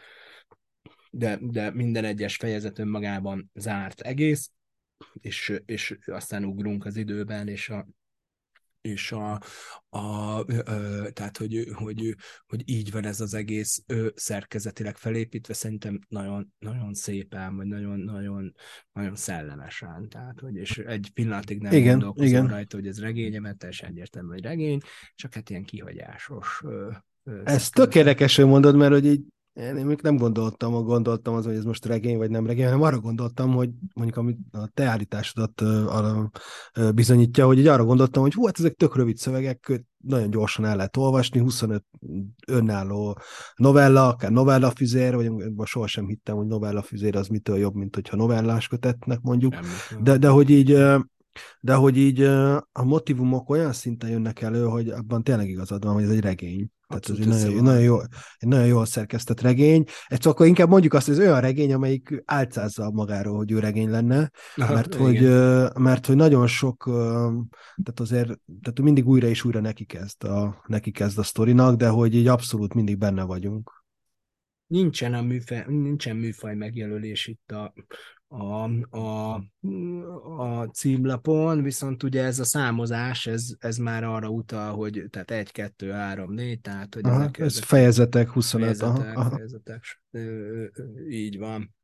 de, de minden egyes fejezet önmagában zárt egész, és, és aztán ugrunk az időben, és a, és a, a ö, tehát, hogy, hogy, hogy így van ez az egész ö, szerkezetileg felépítve, szerintem nagyon, nagyon szépen, vagy nagyon, nagyon, nagyon szellemesen, tehát, hogy és egy pillanatig nem Igen, gondolkozom igen. rajta, hogy ez regény, mert teljesen egyértelmű, hogy regény, csak hát ilyen kihagyásos ö, Ez tök érdekes, hogy mondod, mert hogy így én még nem gondoltam, gondoltam az, hogy ez most regény vagy nem regény, hanem arra gondoltam, hogy mondjuk amit a te állításodat arra, bizonyítja, hogy így arra gondoltam, hogy hú, hát ezek tök rövid szövegek, nagyon gyorsan el lehet olvasni, 25 önálló novella, akár novellafüzér, vagy most sohasem hittem, hogy novellafüzér az mitől jobb, mint hogyha novellás kötetnek mondjuk, de, de hogy így de hogy így a motivumok olyan szinten jönnek elő, hogy abban tényleg igazad van, hogy ez egy regény. Tehát ez egy nagyon, nagyon, jó, egy nagyon jól szerkesztett regény. Ez akkor inkább mondjuk azt, hogy ez olyan regény, amelyik álcázza magáról, hogy ő regény lenne, Aha, mert igen. hogy, mert hogy nagyon sok, tehát azért, tehát mindig újra és újra neki kezd a, neki kezd a sztorinak, de hogy így abszolút mindig benne vagyunk. nincsen, a műfaj, nincsen műfaj megjelölés itt a, a, a, a címlapon, viszont ugye ez a számozás, ez, ez már arra utal, hogy tehát 1, 2, 3, 4, tehát hogy Aha, ezek, ez ezek fejezetek 25, aha, fejezetek, aha. fejezetek, ö, ö, így van.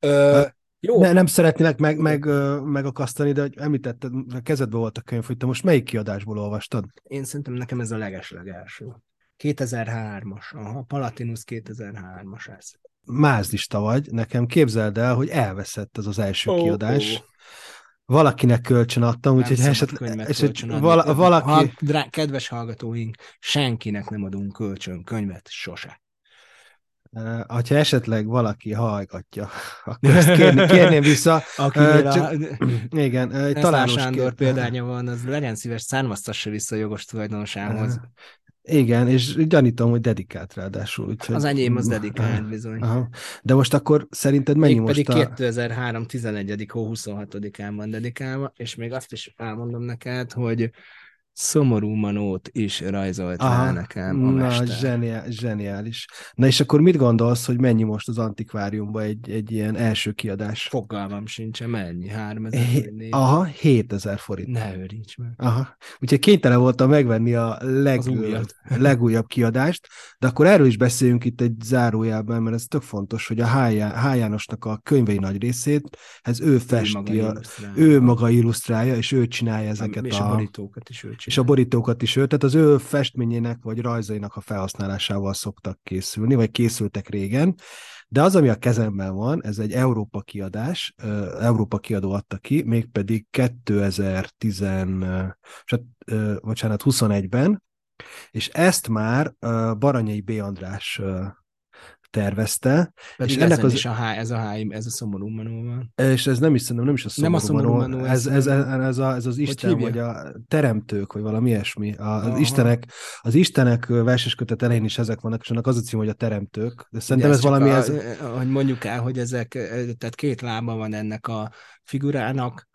Ö, jó, Ne, nem szeretnélek meg, meg, megakasztani, de hogy említetted, a kezedben volt a könyv, hogy te most melyik kiadásból olvastad? én szerintem nekem ez a legeslegelső. 2003-as, aha, Palatinus 2003-as ez. Mázlista vagy, nekem képzeld el, hogy elveszett ez az első Ó, kiadás. ó. Valakinek kölcsön adtam, úgyhogy esetleg, eset, vala, valaki... Ha, drá, kedves hallgatóink, senkinek nem adunk kölcsön könyvet, sose. Ha esetleg valaki hallgatja, akkor ezt kérni, kérném vissza. Akinél Ö, a, csak- Igen, egy Sándor kér- példánya van, az legyen szíves, származtassa vissza a jogos tulajdonosához. Igen, és gyanítom, hogy dedikált ráadásul. Úgyhogy... Az enyém az dedikált bizony. Aha. De most akkor szerinted mennyi Mégpedig most a... 2003. 11. hó 26-án van dedikálva, és még azt is elmondom neked, hogy szomorú manót is rajzolt Aha, rá nekem a na, mester. zseniál, zseniális. Na és akkor mit gondolsz, hogy mennyi most az antikváriumban egy, egy ilyen első kiadás? Fogalmam sincsen, mennyi? 3000 Hé-? Aha, 7000 forint. Ne őríts meg. Aha. Úgyhogy kénytelen voltam megvenni a leg, Az újat. legújabb kiadást, de akkor erről is beszéljünk itt egy zárójában, mert ez tök fontos, hogy a H. Já- H. Jánosnak a könyvei nagy részét, ez ő festi, maga a, illusztrálja. ő maga illusztrálja, és ő csinálja ezeket és a, a is ő. És a borítókat is ő, tehát az ő festményének vagy rajzainak a felhasználásával szoktak készülni, vagy készültek régen, de az, ami a kezemben van, ez egy Európa kiadás, Európa kiadó adta ki, mégpedig 2010, ö, sat- ö, bocsánat, 21-ben, és ezt már Baranyai B. András tervezte, Pedig és ennek az- is a H, ez a H, ez a szomorú van. és ez nem is szerintem nem is a Nem a szomorú, szomorú manó, manó, ez, ez ez, ez, a, ez az Isten, vagy a teremtők, vagy valami ilyesmi. A, az, Aha. Istenek, az Istenek verses elején is ezek vannak, és annak az a cím, hogy a teremtők. De szerintem Ugye ez, valami, a, ez, Hogy mondjuk el, hogy ezek, tehát két lába van ennek a figurának,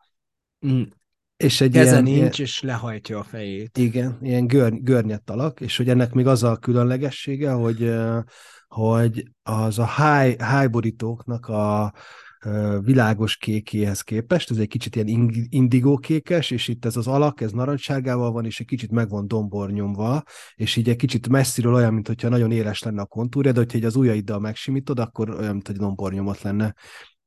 mm, és egy keze ilyen, nincs, ilyen, és lehajtja a fejét. igen, ilyen gör, görnyett alak, és hogy ennek még az a különlegessége, hogy, hogy az a high, high borítóknak a, világos kékéhez képest, ez egy kicsit ilyen indigó kékes, és itt ez az alak, ez narancsárgával van, és egy kicsit meg van dombornyomva, és így egy kicsit messziről olyan, mintha nagyon éles lenne a kontúrja, de hogyha egy az ujjaiddal megsimítod, akkor olyan, mint egy dombornyomot lenne.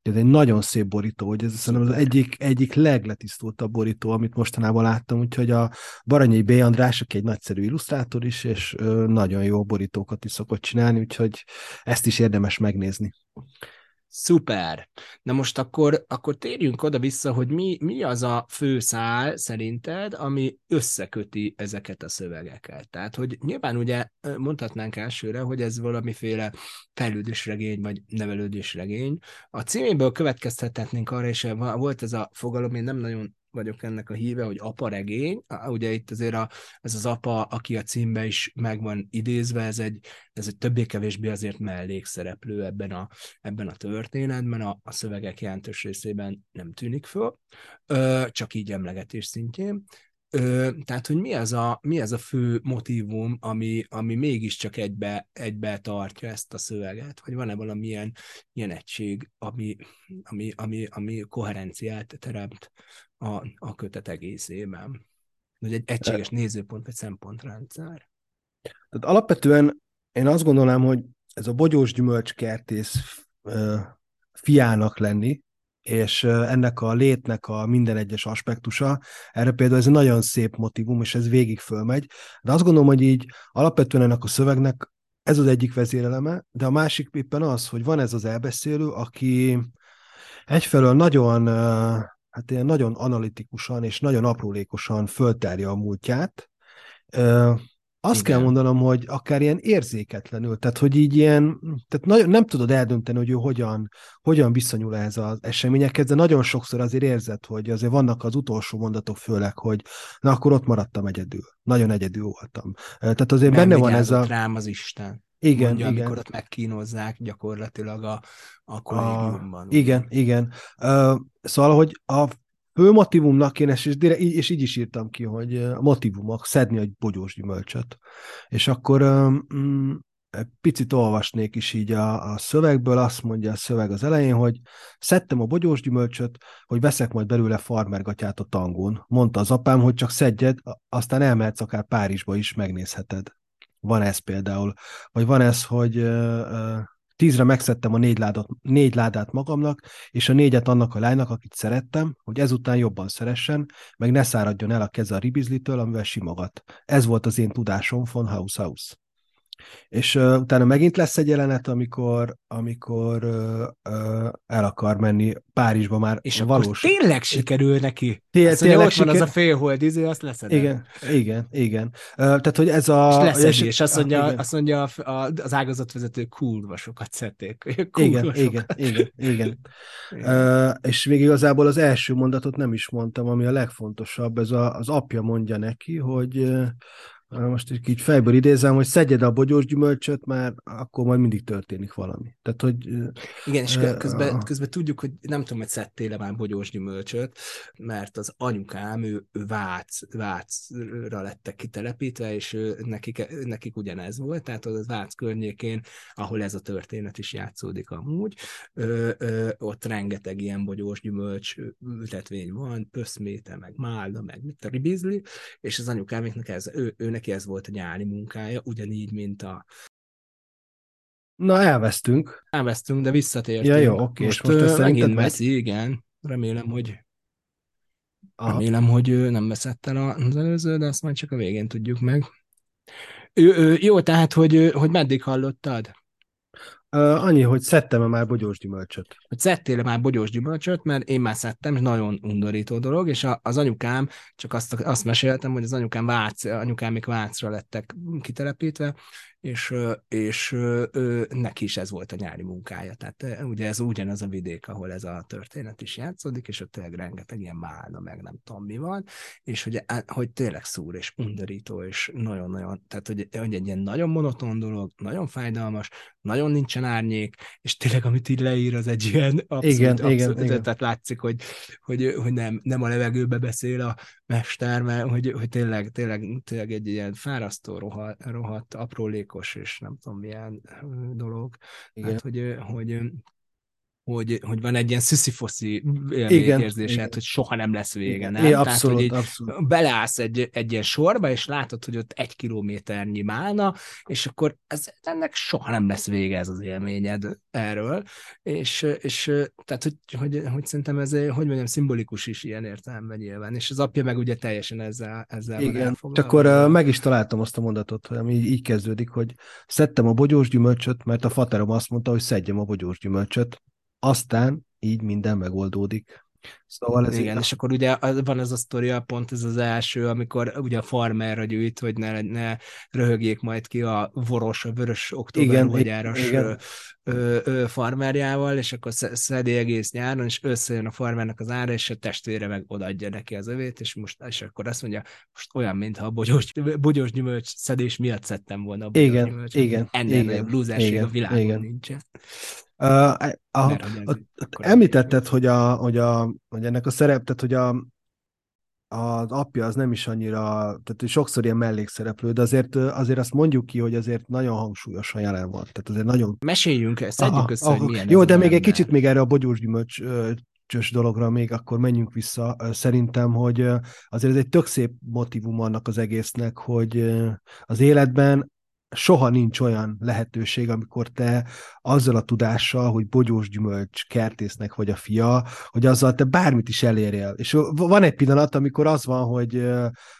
Ez egy nagyon szép borító, hogy ez szerintem az egyik, egyik legletisztultabb borító, amit mostanában láttam, úgyhogy a Baranyai B. András, aki egy nagyszerű illusztrátor is, és nagyon jó borítókat is szokott csinálni, úgyhogy ezt is érdemes megnézni. Szuper. Na most akkor, akkor térjünk oda-vissza, hogy mi, mi az a fő szál szerinted, ami összeköti ezeket a szövegeket. Tehát, hogy nyilván ugye mondhatnánk elsőre, hogy ez valamiféle fejlődésregény, vagy nevelődésregény. A címéből következtethetnénk arra, és volt ez a fogalom, én nem nagyon vagyok ennek a híve, hogy apa regény. Ugye itt azért a, ez az apa, aki a címbe is meg van idézve, ez egy, ez egy többé-kevésbé azért mellékszereplő ebben a, ebben a történetben, a, a szövegek jelentős részében nem tűnik föl, ö, csak így emlegetés szintjén. Ö, tehát, hogy mi az a, mi az a fő motivum, ami, ami mégiscsak egybe, egybe tartja ezt a szöveget? Vagy van-e valamilyen ilyen egység, ami, ami, ami, ami koherenciát teremt a, a kötet egészében? Vagy egy egységes nézőpont, vagy szempontrendszer? Tehát alapvetően én azt gondolnám, hogy ez a bogyós gyümölcskertész fiának lenni, és ennek a létnek a minden egyes aspektusa, erre például ez egy nagyon szép motivum, és ez végig fölmegy, de azt gondolom, hogy így alapvetően ennek a szövegnek ez az egyik vezéreleme, de a másik éppen az, hogy van ez az elbeszélő, aki egyfelől nagyon, hát ilyen nagyon analitikusan és nagyon aprólékosan föltárja a múltját, azt Igen. kell mondanom, hogy akár ilyen érzéketlenül, tehát hogy így ilyen, tehát nagyon, nem tudod eldönteni, hogy ő hogyan, hogyan viszonyul ez az eseményekhez, de nagyon sokszor azért érzed, hogy azért vannak az utolsó mondatok főleg, hogy na akkor ott maradtam egyedül, nagyon egyedül voltam. Tehát azért nem benne van ez a... rám az Isten. Igen, Mondja, igen. amikor ott megkínozzák gyakorlatilag a, a kollégiumban. A, igen, igen. Uh, szóval, hogy a fő motivumnak én ezt, és, és így is írtam ki, hogy a motivumok, szedni egy bogyós gyümölcsöt. És akkor um, picit olvasnék is így a, a szövegből, azt mondja a szöveg az elején, hogy szedtem a bogyós gyümölcsöt, hogy veszek majd belőle farmergatyát a tangón. Mondta az apám, hogy csak szedjed, aztán elmehetsz akár Párizsba is, megnézheted. Van ez például. Vagy van ez, hogy tízre megszedtem a négy, ládat, négy ládát magamnak, és a négyet annak a lánynak, akit szerettem, hogy ezután jobban szeressen, meg ne száradjon el a keze a ribizlitől, amivel simogat. Ez volt az én tudásom von Haus House. És uh, utána megint lesz egy jelenet, amikor, amikor uh, uh, el akar menni Párizsba már és valós. tényleg sikerül neki. Té- azt tényleg van siker... az a félhold, izé, azt leszed. Igen, igen, igen. Uh, tehát, hogy ez a... És leszedi, és azt mondja, ah, azt mondja a, a, az ágazatvezető kurva sokat szedték. Igen, sokat. igen, igen, igen. igen. Uh, és még igazából az első mondatot nem is mondtam, ami a legfontosabb, ez a, az apja mondja neki, hogy most így fejből idézem, hogy szedjed a bogyós gyümölcsöt, mert akkor majd mindig történik valami. Tehát, hogy... Igen, és közben, uh, közben tudjuk, hogy nem tudom, hogy szedtél-e már bogyós gyümölcsöt, mert az anyukám, ő, ő Vác, Vácra lettek kitelepítve, és ő, nekik, nekik ugyanez volt, tehát az Vác környékén, ahol ez a történet is játszódik amúgy, ö, ö, ott rengeteg ilyen bogyós gyümölcs ültetvény van, pöszméte, meg málna, meg mit a ribizli, és az anyukámiknak ez, ő, ő neki ez volt a nyári munkája, ugyanígy, mint a Na, elvesztünk. Elvesztünk, de visszatértünk. Ja, jó, oké. Most, most ezt megint veszi, igen. Remélem, hogy Aha. remélem, hogy ő nem veszett el az előző, de azt majd csak a végén tudjuk meg. Ő, ő, jó, tehát, hogy, hogy meddig hallottad? Annyi, hogy szedtem-e már bogyós gyümölcsöt. Hogy szedtél-e már bogyós gyümölcsöt, mert én már szedtem, és nagyon undorító dolog, és a, az anyukám, csak azt, azt meséltem, hogy az anyukám Vác, anyukámik Vácra lettek kitelepítve, és, és neki is ez volt a nyári munkája. Tehát ugye ez ugyanaz a vidék, ahol ez a történet is játszódik, és ott tényleg rengeteg ilyen málna, meg nem tudom mi van, és hogy, hogy tényleg szúr és undorító, és nagyon-nagyon, tehát hogy, hogy egy ilyen nagyon monoton dolog, nagyon fájdalmas, nagyon nincsen árnyék, és tényleg amit így leír, az egy ilyen abszolút, igen, abszolút, igen, tehát igen. látszik, hogy, hogy, hogy nem, nem a levegőbe beszél a mester, mert hogy, hogy tényleg, tényleg, tényleg egy ilyen fárasztó, rohadt, rohadt aprólék játékos, és nem tudom milyen dolog. Igen. Hát, hogy, hogy hogy, hogy van egy ilyen sziszifoszi érzésed, hogy soha nem lesz vége, igen. nem? É, abszolút, Tehát, hogy abszolút. beleállsz egy, egy ilyen sorba, és látod, hogy ott egy kilométernyi málna, és akkor ez, ennek soha nem lesz vége ez az élményed erről, és, és tehát, hogy, hogy, hogy szerintem ez, hogy mondjam, szimbolikus is ilyen értelemben nyilván, és az apja meg ugye teljesen ezzel, ezzel Igen, csak akkor meg is találtam azt a mondatot, ami így, így kezdődik, hogy szedtem a bogyós gyümölcsöt, mert a faterom azt mondta, hogy szedjem a bogyós gyümölcsöt, aztán így minden megoldódik. Szóval ez Igen, és akkor ugye van ez a sztoria, pont ez az első, amikor ugye a farmerra gyűjt, hogy ne, ne röhögjék majd ki a voros, a vörös október vagy áras farmerjával, és akkor szedi egész nyáron, és összejön a farmernek az ára, és a testvére meg odaadja neki az övét, és most és akkor azt mondja, most olyan, mintha a bogyós, bogyós gyümölcs szedés miatt szedtem volna a bogyós igen, gyümölcs. Igen, Ennél nagyobb lúzerség a világon igen. nincsen. Uh, a, a, a, említetted, hogy, a, hogy, a, hogy ennek a szerep, tehát hogy a, az apja az nem is annyira, tehát sokszor ilyen mellékszereplő, de azért, azért azt mondjuk ki, hogy azért nagyon hangsúlyosan jelen van. Tehát azért nagyon... Meséljünk, szedjünk össze, hogy milyen Jó, de még egy kicsit még erre a bogyós gyümölcs csös dologra még akkor menjünk vissza. Szerintem, hogy azért ez egy tök szép motivum annak az egésznek, hogy az életben soha nincs olyan lehetőség, amikor te azzal a tudással, hogy bogyós gyümölcs kertésznek vagy a fia, hogy azzal te bármit is elérjél. És van egy pillanat, amikor az van, hogy,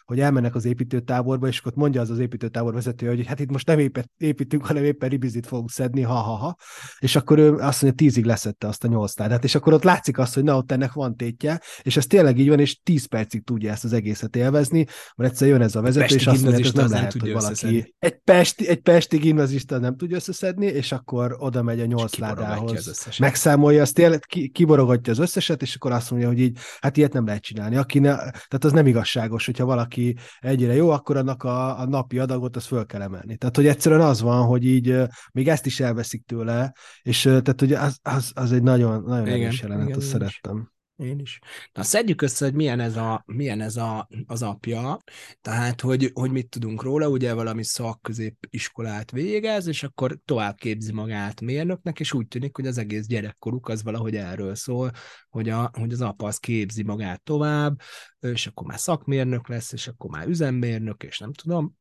hogy elmennek az építőtáborba, és akkor mondja az az építőtábor vezető, hogy hát itt most nem építünk, hanem éppen ribizit fogunk szedni, ha-ha-ha. És akkor ő azt mondja, tízig leszette azt a nyolc tárgyat, és akkor ott látszik azt, hogy na, ott ennek van tétje, és ez tényleg így van, és tíz percig tudja ezt az egészet élvezni, mert egyszer jön ez a vezető, és azt mondja, hogy ez nem lehet, hogy valaki egy pesti, egy pesti gimnazista nem tudja összeszedni, és akkor oda megy a nyolc ládához, megszámolja, azt tényleg kiborogatja az összeset, és akkor azt mondja, hogy így, hát ilyet nem lehet csinálni. Aki ne, tehát az nem igazságos, hogyha valaki egyre jó, akkor annak a, a napi adagot az föl kell emelni. Tehát, hogy egyszerűen az van, hogy így még ezt is elveszik tőle, és tehát, hogy az, az, az egy nagyon, nagyon erős jelenet, igen, azt szerettem. Is. Én is. Na, szedjük össze, hogy milyen ez, a, milyen ez a, az apja, tehát, hogy, hogy mit tudunk róla, ugye valami szakközépiskolát végez, és akkor tovább képzi magát mérnöknek, és úgy tűnik, hogy az egész gyerekkoruk az valahogy erről szól, hogy, a, hogy az apa az képzi magát tovább, és akkor már szakmérnök lesz, és akkor már üzemmérnök, és nem tudom,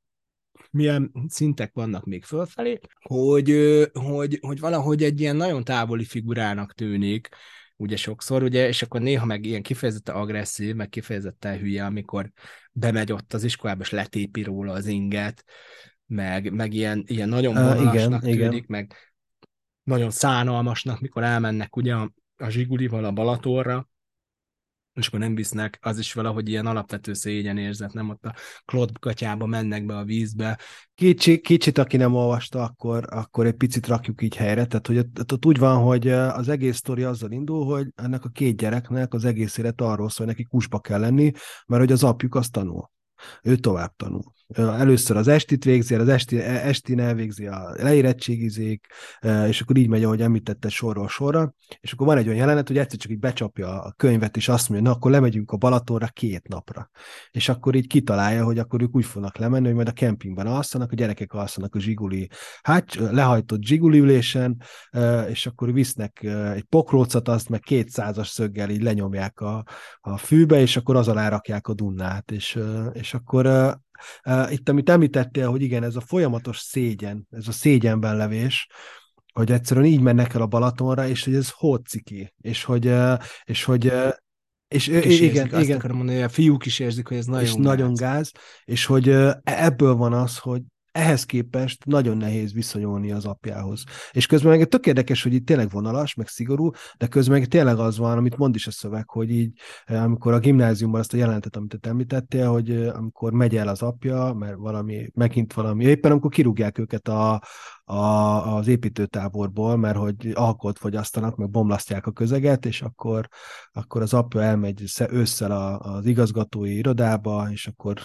milyen szintek vannak még fölfelé, hogy, hogy, hogy valahogy egy ilyen nagyon távoli figurának tűnik, ugye sokszor, ugye, és akkor néha meg ilyen kifejezetten agresszív, meg kifejezetten hülye, amikor bemegy ott az iskolába, és letépi róla az inget, meg, meg ilyen, ilyen nagyon vonalasnak uh, tűnik, igen. meg nagyon szánalmasnak, mikor elmennek ugye a, a zsigulival a Balatorra, és akkor nem visznek, az is valahogy ilyen alapvető érzet, nem ott a Claude katyába mennek be a vízbe. Kicsi, kicsit, aki nem olvasta, akkor, akkor egy picit rakjuk így helyre, tehát hogy ott, ott úgy van, hogy az egész sztori azzal indul, hogy ennek a két gyereknek az egész élet arról szól, hogy neki kusba kell lenni, mert hogy az apjuk azt tanul. Ő tovább tanul először az estit végzi, az esti, e, estin elvégzi a leérettségizék, és akkor így megy, ahogy említette sorról sorra, és akkor van egy olyan jelenet, hogy egyszer csak így becsapja a könyvet, és azt mondja, na akkor lemegyünk a Balatonra két napra. És akkor így kitalálja, hogy akkor ők úgy fognak lemenni, hogy majd a kempingben alszanak, a gyerekek alszanak a zsiguli, hát lehajtott zsiguli ülésen, és akkor visznek egy pokrócot, azt meg kétszázas szöggel így lenyomják a, a fűbe, és akkor az alá rakják a Dunnát, és, és akkor itt, amit említettél, hogy igen, ez a folyamatos szégyen, ez a szégyenben levés, hogy egyszerűen így mennek el a Balatonra, és hogy ez hóciki, és hogy, és hogy és ők is igen, érzik, igen. Akarom mondani, hogy a fiúk is érzik, hogy ez nagyon és gáz. nagyon gáz, és hogy ebből van az, hogy ehhez képest nagyon nehéz viszonyulni az apjához. És közben meg tök érdekes, hogy itt tényleg vonalas, meg szigorú, de közben meg tényleg az van, amit mond is a szöveg, hogy így, eh, amikor a gimnáziumban azt a jelentet, amit te említettél, hogy eh, amikor megy el az apja, mert valami, megint valami, éppen amikor kirúgják őket a, a, az építőtáborból, mert hogy alkoholt fogyasztanak, meg bomlasztják a közeget, és akkor, akkor az apja elmegy ősszel az igazgatói irodába, és akkor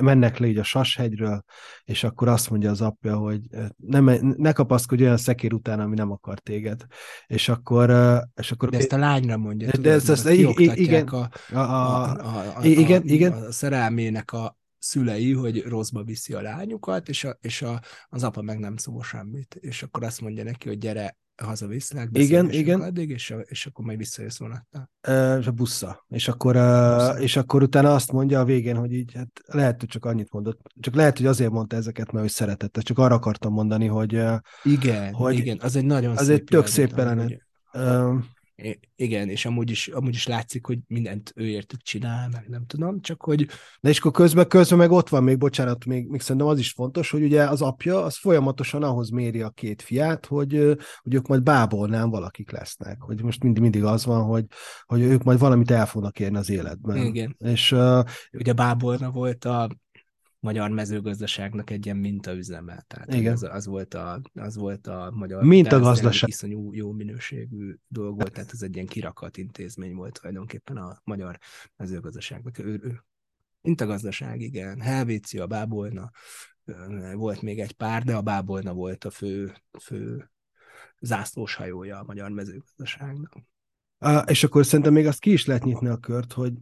mennek le így a Sashegyről, és akkor azt mondja az apja, hogy nem, ne kapaszkodj olyan szekér után, ami nem akar téged. És akkor... És akkor de ezt a lányra mondja, de, tudod, de ezt, ezt, igen, a, a, a, a, a, a, igen, igen. a szerelmének a szülei, hogy rosszba viszi a lányukat, és, a, és a, az apa meg nem szól semmit. És akkor azt mondja neki, hogy gyere, hazaviszlek, Igen, igen. addig, és, és akkor majd visszajössz vonattal. Uh, a bussza. És akkor, uh, és akkor utána azt mondja a végén, hogy így, hát lehet, hogy csak annyit mondott. Csak lehet, hogy azért mondta ezeket, mert ő szeretette. Csak arra akartam mondani, hogy... Igen, hogy igen, az egy nagyon az szép egy tök szép jelenet. Igen, és amúgy is, amúgy is látszik, hogy mindent ő értük csinál, meg nem tudom, csak hogy... De és akkor közben, közben meg ott van még, bocsánat, még, még szerintem az is fontos, hogy ugye az apja az folyamatosan ahhoz méri a két fiát, hogy, hogy ők majd bábolnán valakik lesznek. Hogy most mindig, mindig az van, hogy, hogy ők majd valamit el fognak érni az életben. Igen. És uh, ugye Bábolna volt a magyar mezőgazdaságnak egy ilyen mintaüzeme. Tehát Igen. Az, az, volt a, az volt a magyar mintagazdaság. Iszonyú jó minőségű dolog volt, tehát ez egy ilyen kirakat intézmény volt tulajdonképpen a magyar mezőgazdaságnak. Ő, ő, mintagazdaság, igen. Helvécia, Bábolna, volt még egy pár, de a Bábolna volt a fő, fő zászlós hajója a magyar mezőgazdaságnak. És akkor szerintem még azt ki is lehet nyitni a kört, hogy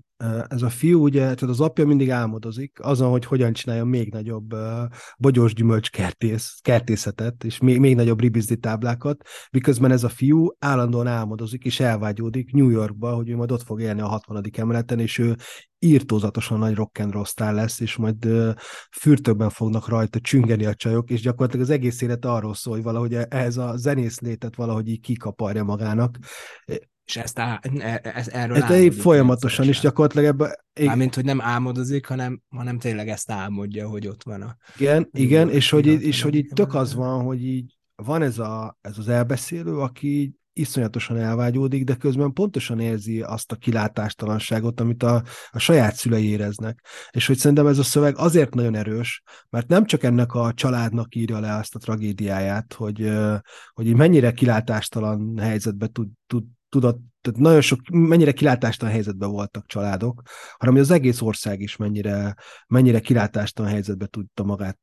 ez a fiú, ugye, tehát az apja mindig álmodozik azon, hogy hogyan csinálja még nagyobb bogyós gyümölcs kertész, kertészetet, és még, még nagyobb ribizdi táblákat, miközben ez a fiú állandóan álmodozik, és elvágyódik New Yorkba, hogy ő majd ott fog élni a 60. emeleten, és ő írtózatosan nagy rock and roll lesz, és majd fürtökben fognak rajta csüngeni a csajok, és gyakorlatilag az egész élet arról szól, hogy valahogy ez a zenész létet valahogy így kikaparja magának, és ezt á, e, ez, erről ez álmodik. Folyamatosan is gyakorlatilag ebben... Mármint, hogy nem álmodozik, hanem, hanem tényleg ezt álmodja, hogy ott van a... Igen, igen, és hogy, és hogy így tök az van, hogy így van ez, a, ez az elbeszélő, aki így iszonyatosan elvágyódik, de közben pontosan érzi azt a kilátástalanságot, amit a, a saját szülei éreznek. És hogy szerintem ez a szöveg azért nagyon erős, mert nem csak ennek a családnak írja le azt a tragédiáját, hogy, hogy mennyire kilátástalan helyzetbe tud, tud, tudott, tehát nagyon sok, mennyire kilátástalan helyzetben voltak családok, hanem hogy az egész ország is mennyire, mennyire kilátástalan helyzetben tudta magát,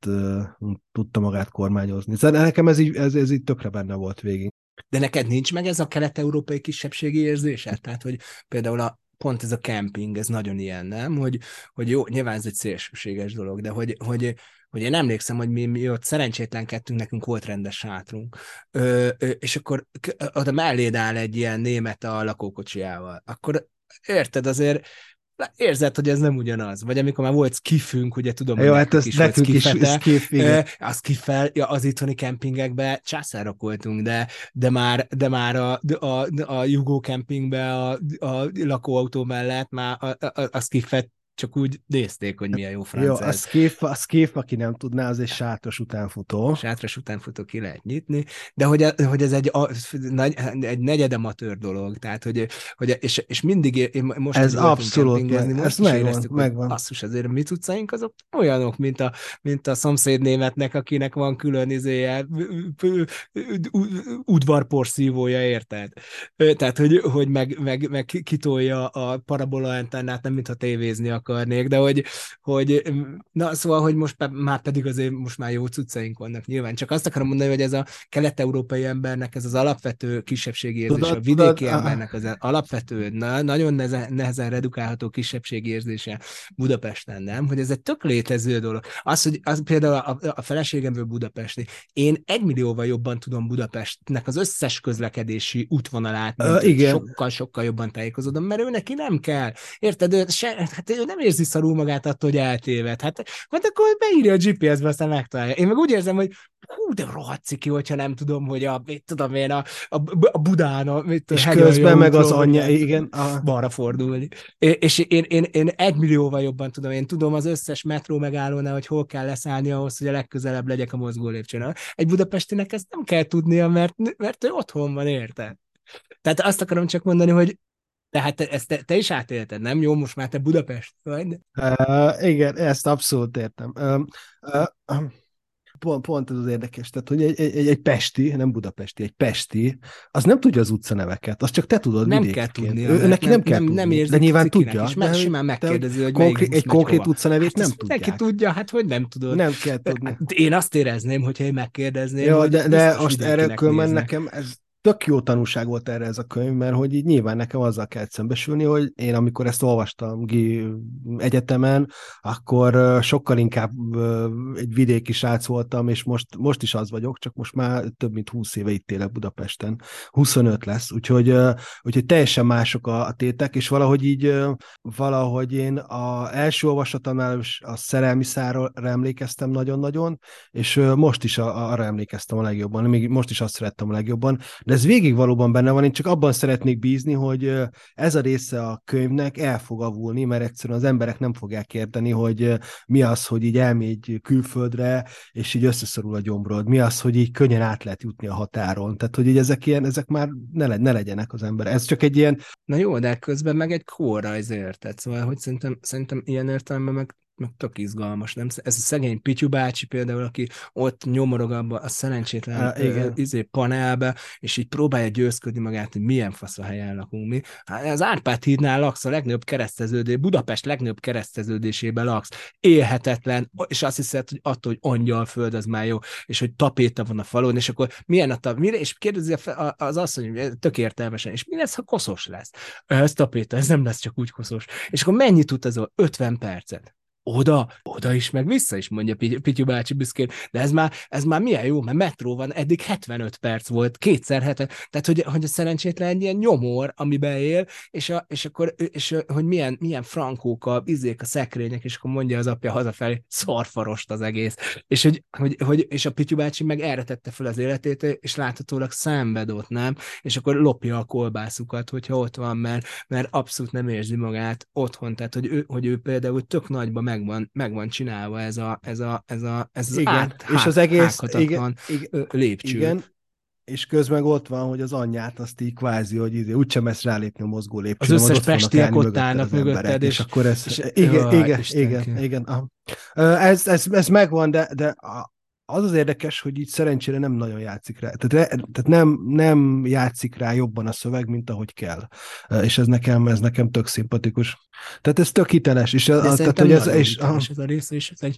tudta magát kormányozni. Szóval nekem ez így, ez, ez így tökre benne volt végig. De neked nincs meg ez a kelet-európai kisebbségi érzése? Tehát, hogy például a, pont ez a camping, ez nagyon ilyen, nem? Hogy, hogy jó, nyilván ez egy szélsőséges dolog, de hogy, hogy hogy én emlékszem, hogy mi, mi ott szerencsétlenkedtünk, nekünk volt rendes sátrunk, ö, ö, és akkor oda melléd áll egy ilyen német a lakókocsiával, akkor érted, azért érzed, hogy ez nem ugyanaz. Vagy amikor már volt skifünk, ugye tudom, Jó, hát ez is nekünk is skif, igen. Az skifel, ja, az itthoni kempingekben császárok voltunk, de, de már, de már a, a, a Jugó kempingben a, a lakóautó mellett már a, a, a skifet csak úgy nézték, hogy milyen jó francia. Jó, a skif, a skif, aki nem tudná, az egy sátros utánfutó. Sátros utánfutó ki lehet nyitni, de hogy, hogy ez egy, egy negyed amatőr dolog, tehát hogy, hogy és, és mindig én most ez abszolút, meg, most ez megvan, megvan. Basszus, azért mi tudszáink azok olyanok, mint a, mint a szomszéd németnek, akinek van külön izéje, udvarporszívója, érted? Tehát, hogy, hogy meg, meg, meg kitolja a parabola antennát, nem mintha tévézni akar akarnék, de hogy, hogy na szóval, hogy most már pedig azért most már jó cuccaink vannak nyilván. Csak azt akarom mondani, hogy ez a kelet-európai embernek ez az alapvető kisebbségi érzés, tudod, a vidéki tudod, embernek az alapvető, na, nagyon nehezen, nehezen redukálható kisebbségi érzése Budapesten, nem? Hogy ez egy tök létező dolog. Az, hogy az például a, a feleségemből budapesti, én egy millióval jobban tudom Budapestnek az összes közlekedési útvonalát, mint uh, igen. sokkal, sokkal jobban tájékozódom, mert ő neki nem kell. Érted? Ő, se, hát ő nem nem érzi szarul magát attól, hogy eltéved. Hát, hát akkor beírja a GPS-be, aztán megtalálja. Én meg úgy érzem, hogy hú, de rohadt ciki, hogyha nem tudom, hogy a, mit tudom én, a, a, a Budán, a, mit És közben meg az anyja, igen. A... Balra fordulni. És én, én, én egy millióval jobban tudom, én tudom az összes metró megállónál, hogy hol kell leszállni ahhoz, hogy a legközelebb legyek a mozgó lépcsőn. Egy budapestinek ezt nem kell tudnia, mert, mert ő otthon van, érted? Tehát azt akarom csak mondani, hogy tehát te, ezt te, te is átélted, nem? Jó, most már te Budapest vagy. Uh, igen, ezt abszolút értem. Uh, uh, pont, pont ez az érdekes, tehát hogy egy, egy, egy pesti, nem budapesti, egy pesti, az nem tudja az utcaneveket, azt csak te tudod Nem kell tudni. Ő, neki nem, nem kell nem, nem de nyilván tudja. És de, simán megkérdezi, hogy konkrét, Egy konkrét utcanevét hát nem tudja. Neki tudja, hát hogy nem tudod. Nem kell tudni. Hát én azt érezném, hogyha én megkérdezném, Jó, de, de most erre különben nekem ez tök jó tanulság volt erre ez a könyv, mert hogy így nyilván nekem azzal kell szembesülni, hogy én amikor ezt olvastam egyetemen, akkor sokkal inkább egy vidéki srác voltam, és most, most is az vagyok, csak most már több mint 20 éve itt élek Budapesten. 25 lesz, úgyhogy, úgyhogy teljesen mások a, a tétek, és valahogy így valahogy én a első olvasatomnál a szerelmi szára emlékeztem nagyon-nagyon, és most is arra emlékeztem a legjobban, még most is azt szerettem a legjobban, de ez végig valóban benne van, én csak abban szeretnék bízni, hogy ez a része a könyvnek el fog avulni, mert egyszerűen az emberek nem fogják érteni, hogy mi az, hogy így elmégy külföldre, és így összeszorul a gyomrod, mi az, hogy így könnyen át lehet jutni a határon, tehát hogy így ezek ilyen, ezek már ne, le, ne legyenek az ember. Ez csak egy ilyen... Na jó, de közben meg egy kórajz érted, szóval hogy szerintem, szerintem ilyen értelemben meg meg tök izgalmas, nem? Ez a szegény Pityu bácsi például, aki ott nyomorog abba a szerencsétlen uh, igen. izé, panelbe, és így próbálja győzködni magát, hogy milyen fasz a helyen lakunk mi. Hát az Árpád hídnál laksz, a legnagyobb kereszteződés, Budapest legnagyobb kereszteződésében laksz, élhetetlen, és azt hiszed, hogy attól, hogy angyal föld, az már jó, és hogy tapéta van a falon, és akkor milyen a tap, mire, és kérdezi az asszony, hogy tök értelmesen, és mi lesz, ha koszos lesz? Ez tapéta, ez nem lesz csak úgy koszos. És akkor mennyit utazol? 50 percet oda, oda is, meg vissza is, mondja Pityu bácsi büszkén, de ez már, ez már milyen jó, mert metró van, eddig 75 perc volt, kétszer 70, tehát hogy, hogy a szerencsétlen egy ilyen nyomor, amiben él, és, a, és akkor, és hogy milyen, milyen frankók a izék, a szekrények, és akkor mondja az apja hazafelé, szarfarost az egész, és, hogy, hogy, hogy és a Pityu bácsi meg erre tette fel az életét, és láthatólag szenved nem, és akkor lopja a kolbászukat, hogyha ott van, mert, mert abszolút nem érzi magát otthon, tehát hogy ő, hogy ő például tök nagyba meg van, meg van csinálva ez a, ez a, ez a, ez az igen, át, és az egész igen, igen, lépcső. Igen, és közben ott van, hogy az anyját azt így kvázi, hogy izé, úgysem ezt rálépni a mozgó lépcsőn. Az összes pestiek ott állnak mögötted, és, és akkor ez, és, igen, jó, igen, igen, igen, igen. Ez, ez, ez megvan, de, de az az érdekes, hogy így szerencsére nem nagyon játszik rá. Tehát, tehát nem, nem játszik rá jobban a szöveg, mint ahogy kell. És ez nekem, ez nekem tök szimpatikus. Tehát ez tök hiteles. És, a, tehát, hogy ez, és, ez a rész, és ez egy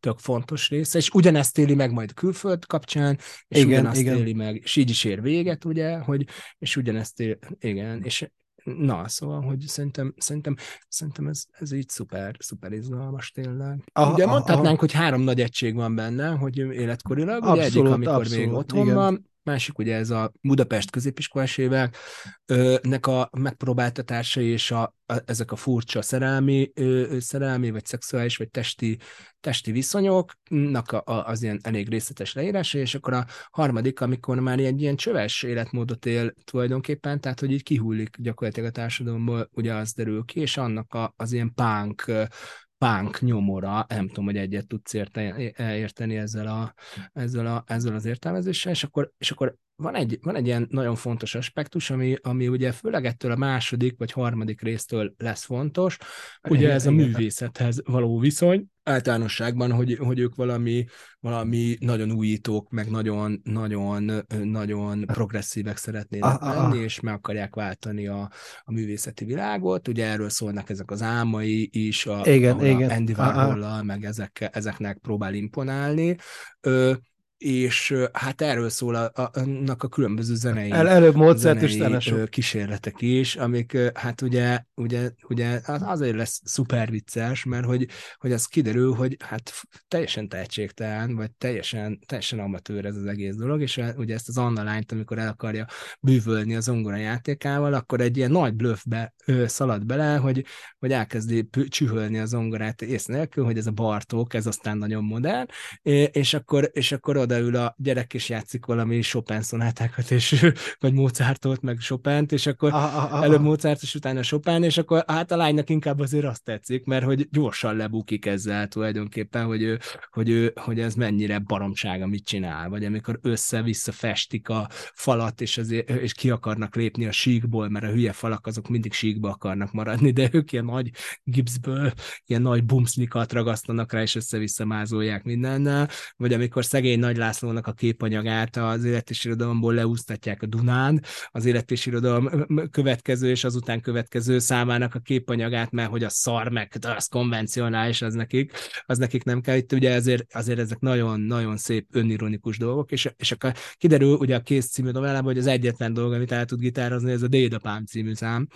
tök fontos része, és ugyanezt éli meg majd külföld kapcsán, és igen, ugyanezt igen. éli meg, és így is ér véget, ugye, hogy, és ugyanezt él, igen, és Na, szóval, hogy szerintem, szerintem, szerintem ez, ez így szuper, szuper izgalmas tényleg. Aha, ugye mondhatnánk, aha. hogy három nagy egység van benne, hogy életkorilag, abszolút, ugye egyik, amikor abszolút, még otthon igen. van, másik ugye ez a Budapest középiskolás évek, nek a megpróbáltatása és a, a, ezek a furcsa szerelmi, ö, szerelmi, vagy szexuális, vagy testi, testi viszonyoknak a, a, az ilyen elég részletes leírása, és akkor a harmadik, amikor már egy ilyen csöves életmódot él tulajdonképpen, tehát hogy így kihullik gyakorlatilag a társadalomból, ugye az derül ki, és annak a, az ilyen punk punk nyomora, nem tudom, hogy egyet tudsz érteni, érteni ezzel, a, ezzel, a, ezzel az értelmezéssel, és akkor, és akkor van egy, van egy ilyen nagyon fontos aspektus, ami, ami ugye főleg ettől a második vagy harmadik résztől lesz fontos, ugye ez a művészethez való viszony, általánosságban, hogy, hogy ők valami, valami nagyon újítók, meg nagyon, nagyon, nagyon progresszívek szeretnének ah, ah, lenni, és meg akarják váltani a, a művészeti világot. Ugye erről szólnak ezek az álmai is, a, igen, a igen. Andy Warhol-lal, meg ezek, ezeknek próbál imponálni. Ö, és hát erről szól a, a, annak a különböző zenei, El, előbb Mozart zenei kísérletek is, amik hát ugye, ugye, ugye azért lesz szuper vicces, mert hogy, hogy az kiderül, hogy hát teljesen tehetségtelen, vagy teljesen, teljesen amatőr ez az egész dolog, és ugye ezt az Anna lányt, amikor el akarja bűvölni az ongora játékával, akkor egy ilyen nagy bluffbe szalad bele, hogy, hogy elkezdi csühölni az zongorát ész nélkül, hogy ez a Bartók, ez aztán nagyon modern, és akkor, és akkor odaül a gyerek és játszik valami Chopin szonátákat, és, vagy Mozartot, meg Chopin-t, és akkor aha. előbb Mozart, és utána Chopin, és akkor hát a lánynak inkább azért azt tetszik, mert hogy gyorsan lebukik ezzel tulajdonképpen, hogy, ő, hogy, ő, hogy ez mennyire baromság, amit csinál, vagy amikor össze-vissza festik a falat, és, azért, és ki akarnak lépni a síkból, mert a hülye falak azok mindig síkba akarnak maradni, de ők ilyen nagy gipszből, ilyen nagy bumsznikat ragasztanak rá, és össze-vissza mázolják mindennel, vagy amikor szegény nagy Nagy Lászlónak a képanyagát az életésirodalomból leúsztatják a Dunán, az életésirodalom következő és azután következő számának a képanyagát, mert hogy a szar meg az konvencionális, az nekik, az nekik nem kell. Itt ugye azért, azért ezek nagyon-nagyon szép önironikus dolgok, és, és akkor kiderül ugye a Kész című novellában, hogy az egyetlen dolog, amit el tud gitározni, ez a Dédapám című szám,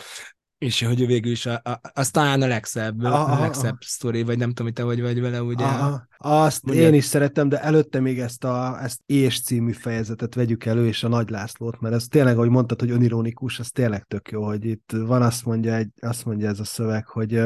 és hogy végül is a, a, az talán a legszebb, a, a legszebb sztori, vagy nem tudom, hogy te vagy, vagy vele, ugye. Aha. Azt Mondja. én is szeretem, de előtte még ezt a ezt és című fejezetet vegyük elő, és a Nagy Lászlót, mert ez tényleg, ahogy mondtad, hogy önironikus, az tényleg tök jó, hogy itt van azt mondja, egy, azt mondja ez a szöveg, hogy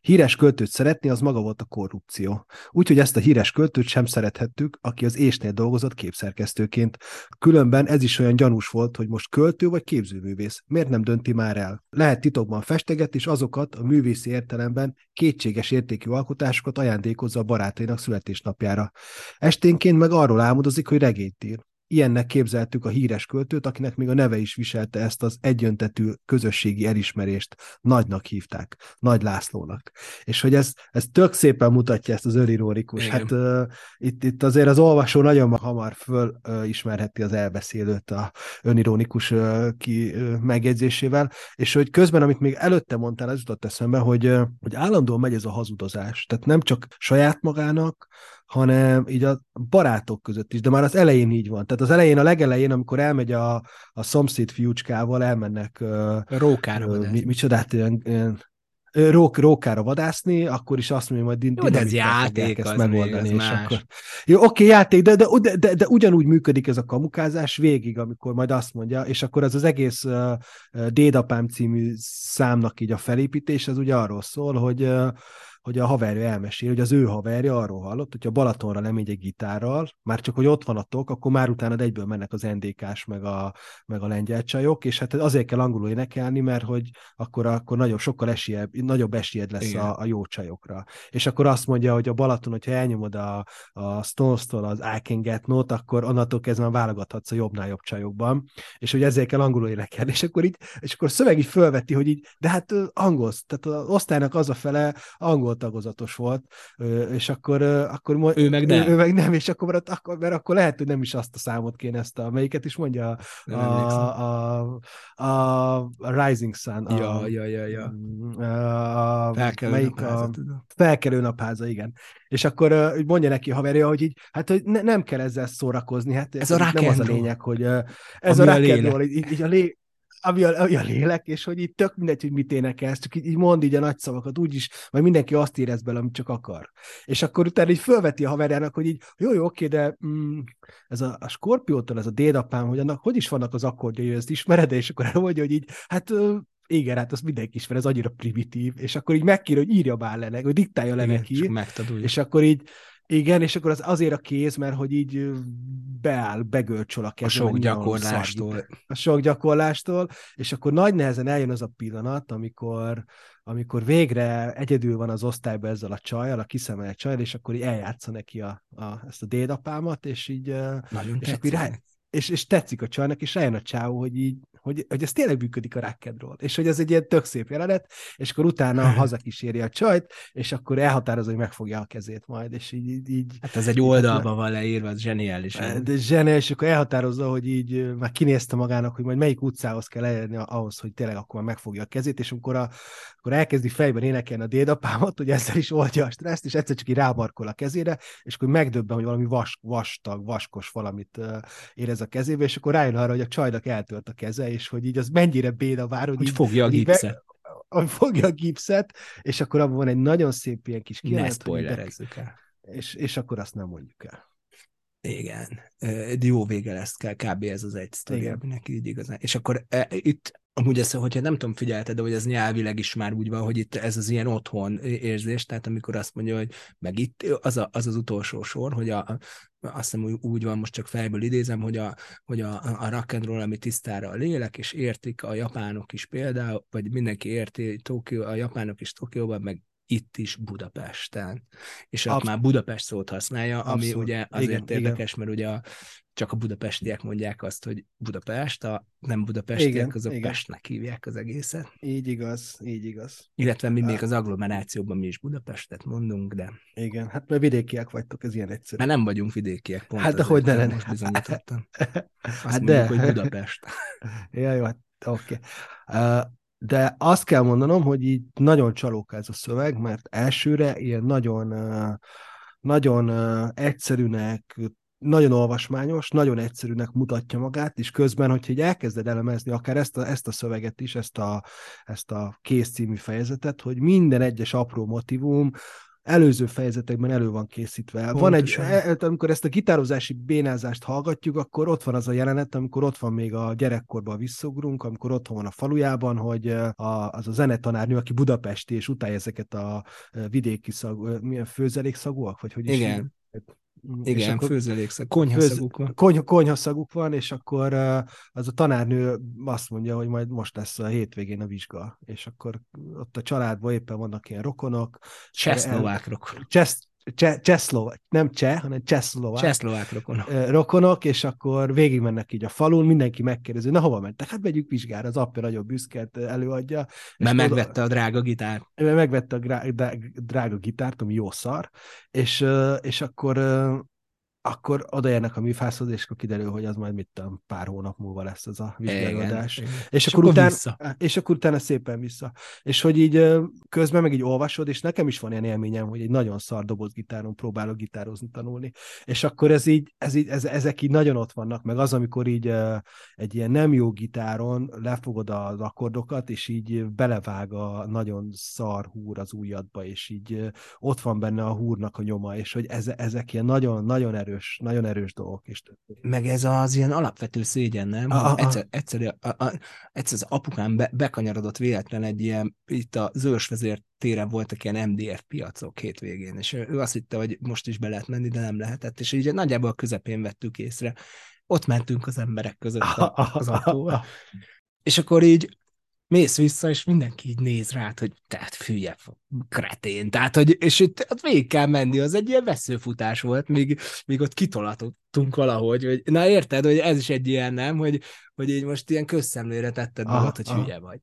Híres költőt szeretni, az maga volt a korrupció. Úgyhogy ezt a híres költőt sem szerethettük, aki az ésnél dolgozott képszerkesztőként. Különben ez is olyan gyanús volt, hogy most költő vagy képzőművész. Miért nem dönti már el? Lehet titokban festeget, és azokat a művészi értelemben kétséges értékű alkotásokat ajándékozza a barátainak születésnapjára. Esténként meg arról álmodozik, hogy regényt ír. Ilyennek képzeltük a híres költőt, akinek még a neve is viselte ezt az egyöntetű közösségi elismerést. Nagynak hívták, Nagy Lászlónak. És hogy ez, ez tök szépen mutatja ezt az önirónikus. Hát uh, itt, itt azért az olvasó nagyon hamar fölismerheti uh, az elbeszélőt a önironikus uh, ki uh, megjegyzésével, és hogy közben, amit még előtte mondtál, ez jutott eszembe, hogy, uh, hogy állandóan megy ez a hazudozás. Tehát nem csak saját magának, hanem így a barátok között is, de már az elején így van. Tehát az elején, a legelején, amikor elmegy a, a szomszéd fiúcskával, elmennek Rókára mi, micsodát, ilyen, ilyen rók, rókára vadászni, akkor is azt mondja, hogy Jó, de ez játék, ezt megoldani. Még, és más. akkor... Jó, oké, játék, de, de, de, de, de, ugyanúgy működik ez a kamukázás végig, amikor majd azt mondja, és akkor ez az egész uh, Dédapám című számnak így a felépítés, ez ugye arról szól, hogy uh, hogy a haverja elmesél, hogy az ő haverja arról hallott, hogy a Balatonra lemegy egy gitárral, már csak, hogy ott van a tok, akkor már utána egyből mennek az NDK-s, meg a, meg a lengyel csajok, és hát azért kell angolul énekelni, mert hogy akkor, akkor nagyobb, sokkal esélyebb, nagyobb esélyed lesz a, a, jó csajokra. És akkor azt mondja, hogy a Balaton, hogyha elnyomod a, a Stones-tól az I Can Get Note, akkor onnantól kezdve válogathatsz a jobbnál jobb csajokban, és hogy ezért kell angolul énekelni. És akkor, így, és akkor a szöveg így fölveti, hogy így, de hát angol, tehát az osztálynak az a fele angol tagozatos volt, és akkor, akkor ő meg nem. Ő, ő meg nem, és akkor mert, akkor, mert akkor lehet, hogy nem is azt a számot kéne ezt a, melyiket is mondja, a, a, a, a Rising Sun. A, ja, ja, ja, ja. Mm, a, felkelő melyik napháza, a, felkelő napháza, igen. És akkor mondja neki a haverja, hogy így, hát hogy ne, nem kell ezzel szórakozni, hát ez, ez a nem az a lényeg, hogy ez Ami a, a rock így, így a lé, ami a, ami a lélek, és hogy így tök mindegy, hogy mit énekelsz, csak így, így mond így a nagy szavakat, úgyis, majd mindenki azt érez bele, amit csak akar. És akkor utána így fölveti a haverjának, hogy így, jó, jó, oké, de mm, ez a, a Skorpiótól, ez a dédapám, hogy annak hogy is vannak az akkordjai, ezt ismered, és akkor elmondja, hogy így, hát igen, hát azt mindenki ismer, ez annyira primitív, és akkor így megkér, hogy írja már le, hogy diktálja le igen, neki, és akkor így igen, és akkor az azért a kéz, mert hogy így beáll, begölcsol a kezem. A sok gyakorlástól. A sok gyakorlástól, és akkor nagy nehezen eljön az a pillanat, amikor, amikor végre egyedül van az osztályban ezzel a csajjal, a kiszemelt csajjal, és akkor így eljátsza neki a, a, ezt a dédapámat, és így... Nagyon és, akkor rá, és, és tetszik a csajnak, és rájön a csáó, hogy így hogy, hogy ez tényleg működik a rákedról, és hogy ez egy ilyen tök szép jelenet, és akkor utána hazakíséri a csajt, és akkor elhatározza, hogy megfogja a kezét majd, és így... így, hát ez egy oldalban van leírva, ez zseniális. De zseniális, és akkor elhatározza, hogy így már kinézte magának, hogy majd melyik utcához kell elérni ahhoz, hogy tényleg akkor megfogja a kezét, és amikor, a, akkor elkezdi fejben énekelni a dédapámat, hogy ezzel is oldja a stresszt, és egyszer csak így rábarkol a kezére, és akkor megdöbben, hogy valami vas, vastag, vaskos valamit érez a kezébe, és akkor rájön arra, hogy a csajnak eltört a keze, és hogy így az mennyire béna vár, hogy, hogy így, fogja a gipszet. Hogy fogja a gipszet, és akkor abban van egy nagyon szép ilyen kis kijelent. Ne spoilerezzük el. És, és akkor azt nem mondjuk el. Igen. Jó vége lesz kell, kb. ez az egy sztori, neki így igazán. És akkor e, itt Amúgy ezt, hogyha nem tudom, figyelted, de hogy ez nyelvileg is már úgy van, hogy itt ez az ilyen otthon érzés, tehát amikor azt mondja, hogy meg itt az a, az, az utolsó sor, hogy a, azt hiszem úgy, úgy van, most csak fejből idézem, hogy a, hogy a, a rock and roll, ami tisztára a lélek, és értik a japánok is például, vagy mindenki érti Tokió, a japánok is Tokióban, meg itt is Budapesten. És ott már Budapest szót használja, ami Abszolút. ugye azért igen, érdekes, igen. mert ugye a, csak a budapestiek mondják azt, hogy Budapest, a nem budapestiek, Igen, azok igen. Pestnek hívják az egészet. Így igaz, így igaz. Illetve mi Á. még az agglomerációban mi is Budapestet mondunk, de Igen, hát mert vidékiek vagytok, ez ilyen egyszerű. mert nem vagyunk vidékiek, pont Hát de hogy ne nem lenne. most bizonyítottam. Azt Hát mondjuk, de. hogy Budapest. Ja, jó, hát oké. Okay. De azt kell mondanom, hogy így nagyon csalók ez a szöveg, mert elsőre ilyen nagyon, nagyon egyszerűnek, nagyon olvasmányos, nagyon egyszerűnek mutatja magát, és közben, hogyha így elkezded elemezni akár ezt a, ezt a szöveget is, ezt a, ezt a kész című fejezetet, hogy minden egyes apró motivum előző fejezetekben elő van készítve. Van egy, Pontosan. e- amikor ezt a gitározási bénázást hallgatjuk, akkor ott van az a jelenet, amikor ott van még a gyerekkorban visszugrunk, amikor otthon van a falujában, hogy eh, a, az a zenetanárnő, aki budapesti, és utálja ezeket a vidéki szag, milyen főzelékszagúak, vagy hogy is Igen. hívják? És Igen, akkor- főzelékszak, konyhaszaguk van. Kony, konyhaszaguk van, és akkor az a tanárnő azt mondja, hogy majd most lesz a hétvégén a vizsga, és akkor ott a családban éppen vannak ilyen rokonok. Csehszlovák rokon. Csesz, cse, csehszlovák, nem cseh, hanem csehszlovák Csehszlovák rokon. ö, rokonok, és akkor végigmennek így a falun, mindenki megkérdezi, na hova mentek? Hát megyünk vizsgára, az apja nagyon büszket előadja. Mert megvette a drága gitár. mert megvette a drága gitárt, ami jó szar, és, és akkor akkor odaérnek a műfászhoz, és akkor kiderül, hogy az majd mit tudom, pár hónap múlva lesz ez a vizsgálódás. És, És akkor, akkor utána, vissza. és akkor utána szépen vissza. És hogy így közben meg így olvasod, és nekem is van ilyen élményem, hogy egy nagyon szar dobozgitáron próbálok gitározni, tanulni. És akkor ez így, ez így ez, ezek így nagyon ott vannak, meg az, amikor így egy ilyen nem jó gitáron lefogod az akkordokat, és így belevág a nagyon szar húr az ujjadba, és így ott van benne a húrnak a nyoma, és hogy ez, ezek ilyen nagyon, nagyon erős, nagyon erős dolgok. És Meg ez az ilyen alapvető szégyen, nem? Hogy ah. egyszer, egyszer, a, a, egyszer az apukám be, bekanyarodott véletlen egy ilyen, itt a Zőrsvezér téren voltak ilyen MDF piacok hétvégén, és ő azt hitte, hogy most is be lehet menni, de nem lehetett, és így nagyjából a közepén vettük észre. Ott mentünk az emberek között a, az apóval. És akkor így mész vissza, és mindenki így néz rád, hogy tehát fülye, kretén. Tehát, hogy, és itt ott végig kell menni, az egy ilyen veszőfutás volt, míg, míg ott kitolatottunk valahogy, hogy, na érted, hogy ez is egy ilyen, nem, hogy, hogy így most ilyen közszemlére tetted magad, hogy aha. hülye vagy.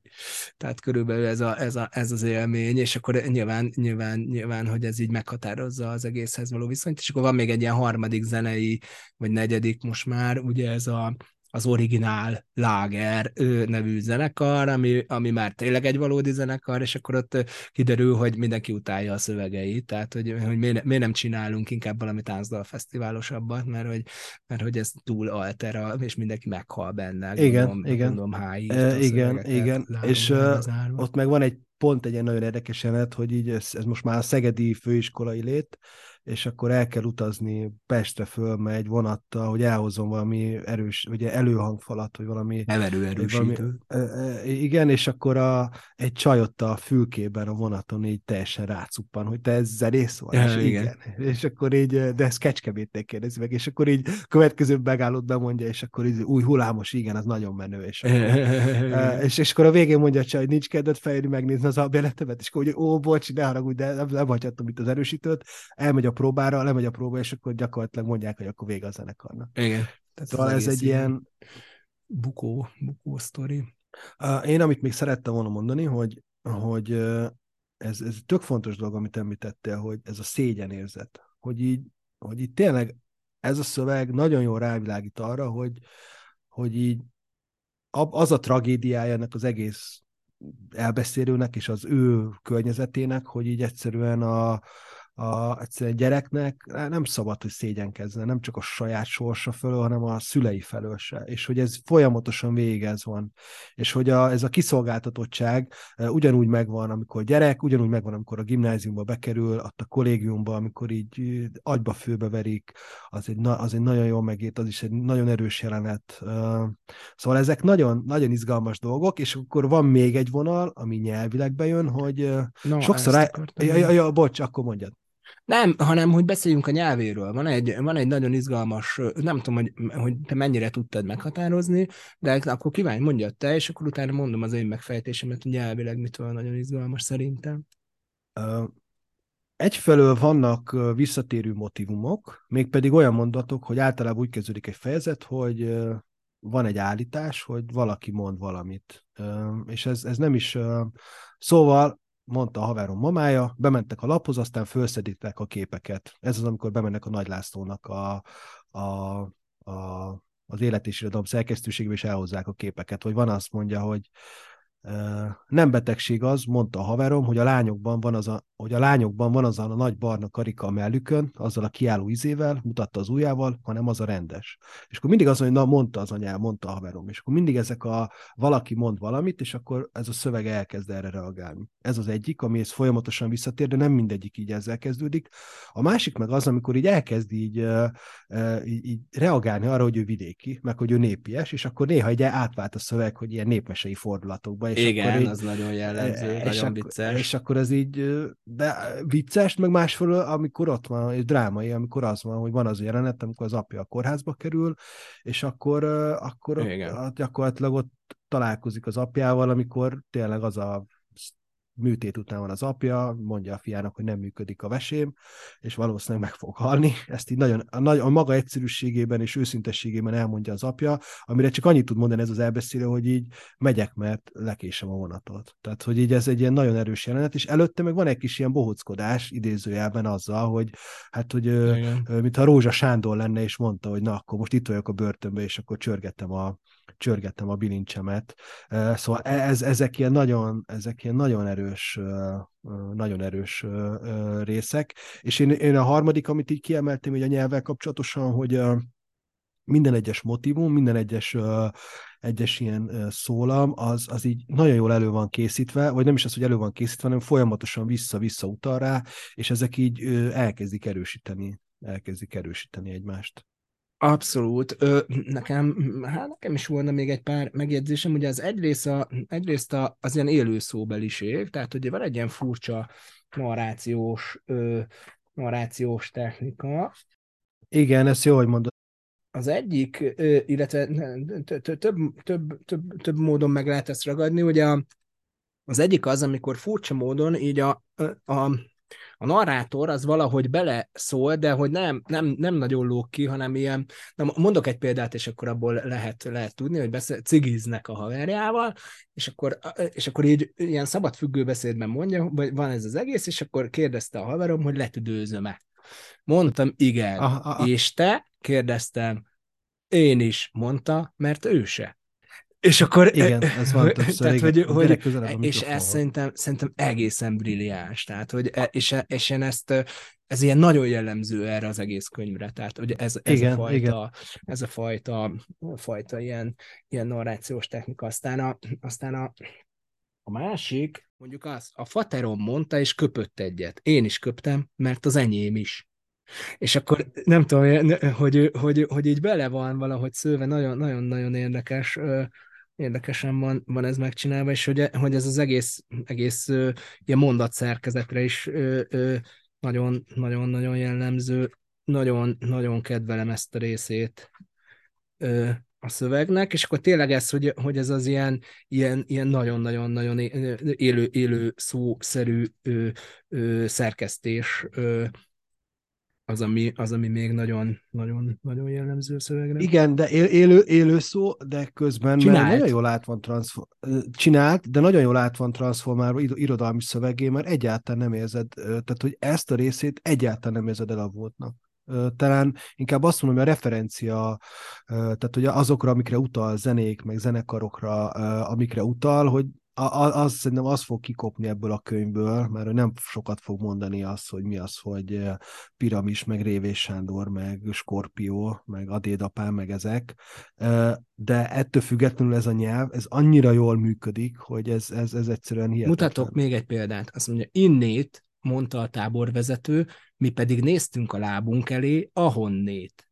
Tehát körülbelül ez, a, ez, a, ez az élmény, és akkor nyilván, nyilván, nyilván, hogy ez így meghatározza az egészhez való viszonyt, és akkor van még egy ilyen harmadik zenei, vagy negyedik most már, ugye ez a az originál Lager nevű zenekar, ami, ami már tényleg egy valódi zenekar, és akkor ott kiderül, hogy mindenki utálja a szövegeit, tehát hogy, hogy miért, miért nem csinálunk inkább valami táncdal fesztiválosabbat, mert hogy, mert hogy ez túl altera, és mindenki meghal benne. Igen, gondolom, igen. Gondolom, háj, E, igen, igen, és ott meg van egy pont egy ilyen nagyon érdekes jelenet, hogy így ez, ez most már a szegedi főiskolai lét, és akkor el kell utazni Pestre fölmegy vonattal, hogy elhozom valami erős, ugye előhangfalat, vagy valami vagy erősítő. valami, igen, és akkor a, egy csaj ott a fülkében a vonaton így teljesen rácuppan, hogy te ez zenész vagy, Ja, és igen. igen. És akkor így, de ez kecskemétnél kérdezi meg, és akkor így következő megállót bemondja, és akkor így új hullámos, igen, az nagyon menő, és akkor, és, és akkor a végén mondja a csaj, hogy nincs kedved fejlődni, megnézni az albérletemet, és akkor hogy ó, bocs, ne haragudj, de nem, nem hagyhatom itt az erősítőt, elmegy a próbára, lemegy a próba, és akkor gyakorlatilag mondják, hogy akkor vége a zenekarnak. Igen. Tehát Szóval az ez egy ilyen, bukó, bukó sztori. Én, amit még szerettem volna mondani, hogy, hogy ez, ez tök fontos dolog, amit említettél, hogy ez a szégyenérzet, hogy így, hogy így tényleg ez a szöveg nagyon jól rávilágít arra, hogy, hogy így ab- az a tragédiája ennek az egész elbeszélőnek és az ő környezetének, hogy így egyszerűen a, a egyszerűen gyereknek nem szabad, hogy szégyenkezzen, nem csak a saját sorsa fölől, hanem a szülei felől se. És hogy ez folyamatosan végig ez van. És hogy a, ez a kiszolgáltatottság ugyanúgy megvan, amikor gyerek, ugyanúgy megvan, amikor a gimnáziumba bekerül, ott a kollégiumba, amikor így agyba főbe verik, az egy, az egy nagyon jól megért, az is egy nagyon erős jelenet. Szóval ezek nagyon, nagyon izgalmas dolgok, és akkor van még egy vonal, ami nyelvileg bejön, hogy No, sokszor... akartam Ja, ja, ja, bocs, akkor mondjad. Nem, hanem hogy beszéljünk a nyelvéről. Van egy, van egy nagyon izgalmas, nem tudom, hogy, hogy te mennyire tudtad meghatározni, de akkor kíváncsi, mondjad te, és akkor utána mondom az én megfejtésemet, hogy nyelvileg mitől nagyon izgalmas szerintem. Egyfelől vannak visszatérő motivumok, mégpedig olyan mondatok, hogy általában úgy kezdődik egy fejezet, hogy van egy állítás, hogy valaki mond valamit. És ez, ez nem is... Szóval mondta a haverom mamája, bementek a laphoz, aztán felszedítek a képeket. Ez az, amikor bemennek a Nagy Lászlónak a, a, a, az élet és irodalom szerkesztőségbe, és elhozzák a képeket. Vagy van azt mondja, hogy nem betegség az, mondta a haverom, hogy a lányokban van az a, hogy a lányokban van az a nagy barna karika a mellükön, azzal a kiálló izével, mutatta az ujjával, hanem az a rendes. És akkor mindig az, hogy na, mondta az anyám, mondta a haverom, és akkor mindig ezek a valaki mond valamit, és akkor ez a szöveg elkezd erre reagálni. Ez az egyik, ami ez folyamatosan visszatér, de nem mindegyik így ezzel kezdődik. A másik meg az, amikor így elkezd így, így, így reagálni arra, hogy ő vidéki, meg hogy ő népies, és akkor néha egy átvált a szöveg, hogy ilyen népmesei fordulatokba. És Igen, akkor így, az nagyon jellemző, és nagyon vicces. És akkor ez így, de vicces, meg másfelől, amikor ott van, és drámai, amikor az van, hogy van az jelenet, amikor az apja a kórházba kerül, és akkor, akkor Igen. gyakorlatilag ott találkozik az apjával, amikor tényleg az a műtét után van az apja, mondja a fiának, hogy nem működik a vesém, és valószínűleg meg fog halni. Ezt így nagyon, a, a maga egyszerűségében és őszintességében elmondja az apja, amire csak annyit tud mondani ez az elbeszélő, hogy így megyek, mert lekésem a vonatot. Tehát, hogy így ez egy ilyen nagyon erős jelenet, és előtte meg van egy kis ilyen bohockodás idézőjelben azzal, hogy hát, hogy mintha Rózsa Sándor lenne, és mondta, hogy na, akkor most itt vagyok a börtönbe, és akkor csörgettem a, csörgettem a bilincsemet. Szóval e, ez, ezek, ilyen nagyon, ezek ilyen nagyon erős, nagyon erős részek. És én, én a harmadik, amit így kiemeltem hogy a nyelvvel kapcsolatosan, hogy minden egyes motivum, minden egyes, egyes ilyen szólam, az, az így nagyon jól elő van készítve, vagy nem is az, hogy elő van készítve, hanem folyamatosan vissza-vissza utal rá, és ezek így elkezdik erősíteni, elkezdik erősíteni egymást. Abszolút. Ö, nekem, hát nekem is volna még egy pár megjegyzésem. Ugye az egyrészt, a, egyrészt a, az ilyen élő szóbeliség, tehát ugye van egy ilyen furcsa narrációs, ö, narrációs technika. Igen, ezt jó, hogy mondod. Az egyik, ö, illetve több, több, több, több módon meg lehet ezt ragadni, ugye a, az egyik az, amikor furcsa módon így a, a a narrátor az valahogy bele szól, de hogy nem, nem, nem nagyon lóg ki, hanem ilyen, na, mondok egy példát, és akkor abból lehet, lehet tudni, hogy beszél, cigiznek a haverjával, és akkor, és akkor így ilyen szabad függő beszédben mondja, vagy van ez az egész, és akkor kérdezte a haverom, hogy letüdőzöm-e. Mondtam, igen. Aha, aha. És te? Kérdeztem. Én is, mondta, mert ő se. És akkor... Igen, ez van többször. Tehát, igen. hogy, hogy, és ez szerintem, szerintem egészen brilliáns. Tehát, hogy, e- és, e- és én ezt, ez ilyen nagyon jellemző erre az egész könyvre. Tehát, hogy ez, ez igen, a fajta, igen. ez a fajta, fajta ilyen, ilyen narrációs technika. Aztán a, aztán a, a másik, mondjuk az, a faterom mondta, és köpött egyet. Én is köptem, mert az enyém is. És akkor nem tudom, hogy, hogy, hogy így bele van valahogy szőve, nagyon-nagyon érdekes érdekesen van, van ez megcsinálva, és hogy, hogy ez az egész, egész ilyen mondatszerkezetre is nagyon-nagyon-nagyon jellemző. Nagyon, nagyon kedvelem ezt a részét a szövegnek, és akkor tényleg ez, hogy, hogy ez az ilyen, ilyen, ilyen nagyon-nagyon-nagyon élő, élő szószerű ö, ö, szerkesztés ö, az, ami, az, ami még nagyon, nagyon, nagyon jellemző a szövegre. Igen, de él, élő, élő szó, de közben Csinált. nagyon jól át van transform... csinált, de nagyon jól át van transformálva irodalmi szövegé, mert egyáltalán nem érzed, tehát hogy ezt a részét egyáltalán nem érzed elavultnak talán inkább azt mondom, hogy a referencia, tehát hogy azokra, amikre utal zenék, meg zenekarokra, amikre utal, hogy az szerintem az fog kikopni ebből a könyvből, mert nem sokat fog mondani azt, hogy mi az, hogy eh, Piramis, meg Révés Sándor, meg Skorpió, meg Adédapám, meg ezek, eh, de ettől függetlenül ez a nyelv, ez annyira jól működik, hogy ez, ez, ez egyszerűen hihetetlen. Mutatok még egy példát. Azt mondja, innét, mondta a táborvezető, mi pedig néztünk a lábunk elé, ahonnét.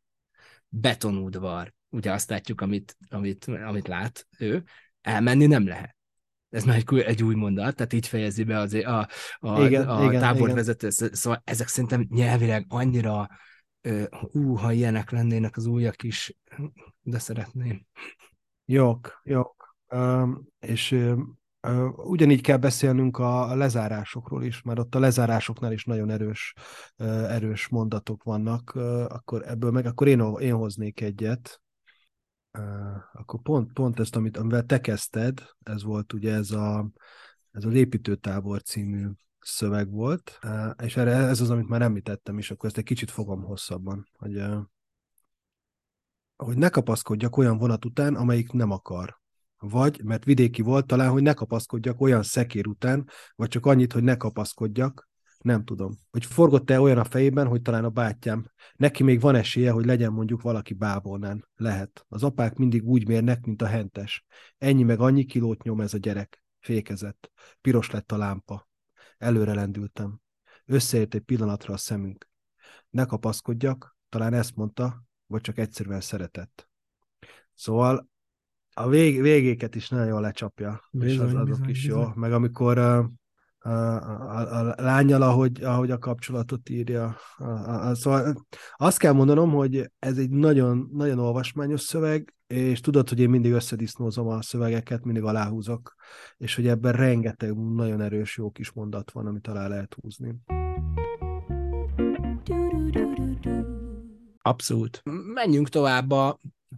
Betonudvar. Ugye azt látjuk, amit, amit, amit lát ő, elmenni nem lehet ez már egy, egy új mondat, tehát így fejezi be az, a, a, igen, a igen, táborvezető. Igen. Szóval ezek szerintem nyelvileg annyira, ú, ha ilyenek lennének az újak is, de szeretném. Jók, jók. Um, és um, Ugyanígy kell beszélnünk a lezárásokról is, mert ott a lezárásoknál is nagyon erős, erős mondatok vannak, akkor ebből meg akkor én, én hoznék egyet, akkor pont, pont ezt, amit, amivel te kezdted, ez volt ugye ez, a, ez az építőtábor című szöveg volt, és erre ez az, amit már említettem is, akkor ezt egy kicsit fogom hosszabban, hogy, hogy ne kapaszkodjak olyan vonat után, amelyik nem akar. Vagy, mert vidéki volt talán, hogy ne kapaszkodjak olyan szekér után, vagy csak annyit, hogy ne kapaszkodjak, nem tudom. Hogy forgott-e olyan a fejében, hogy talán a bátyám, neki még van esélye, hogy legyen mondjuk valaki bábolnán. Lehet. Az apák mindig úgy mérnek, mint a hentes. Ennyi meg annyi kilót nyom ez a gyerek. Fékezett. Piros lett a lámpa. Előre lendültem. Összeért egy pillanatra a szemünk. Ne kapaszkodjak, talán ezt mondta, vagy csak egyszerűen szeretett. Szóval a vég, végéket is nagyon jól lecsapja, bizony, és az, azok bizony, is bizony. jó. Meg amikor uh, a, a, a lányjal, ahogy, ahogy a kapcsolatot írja. A, a, a, szóval azt kell mondanom, hogy ez egy nagyon, nagyon olvasmányos szöveg, és tudod, hogy én mindig összedisznózom a szövegeket, mindig aláhúzok, és hogy ebben rengeteg nagyon erős jó kis mondat van, amit alá lehet húzni. Abszolút. Menjünk tovább,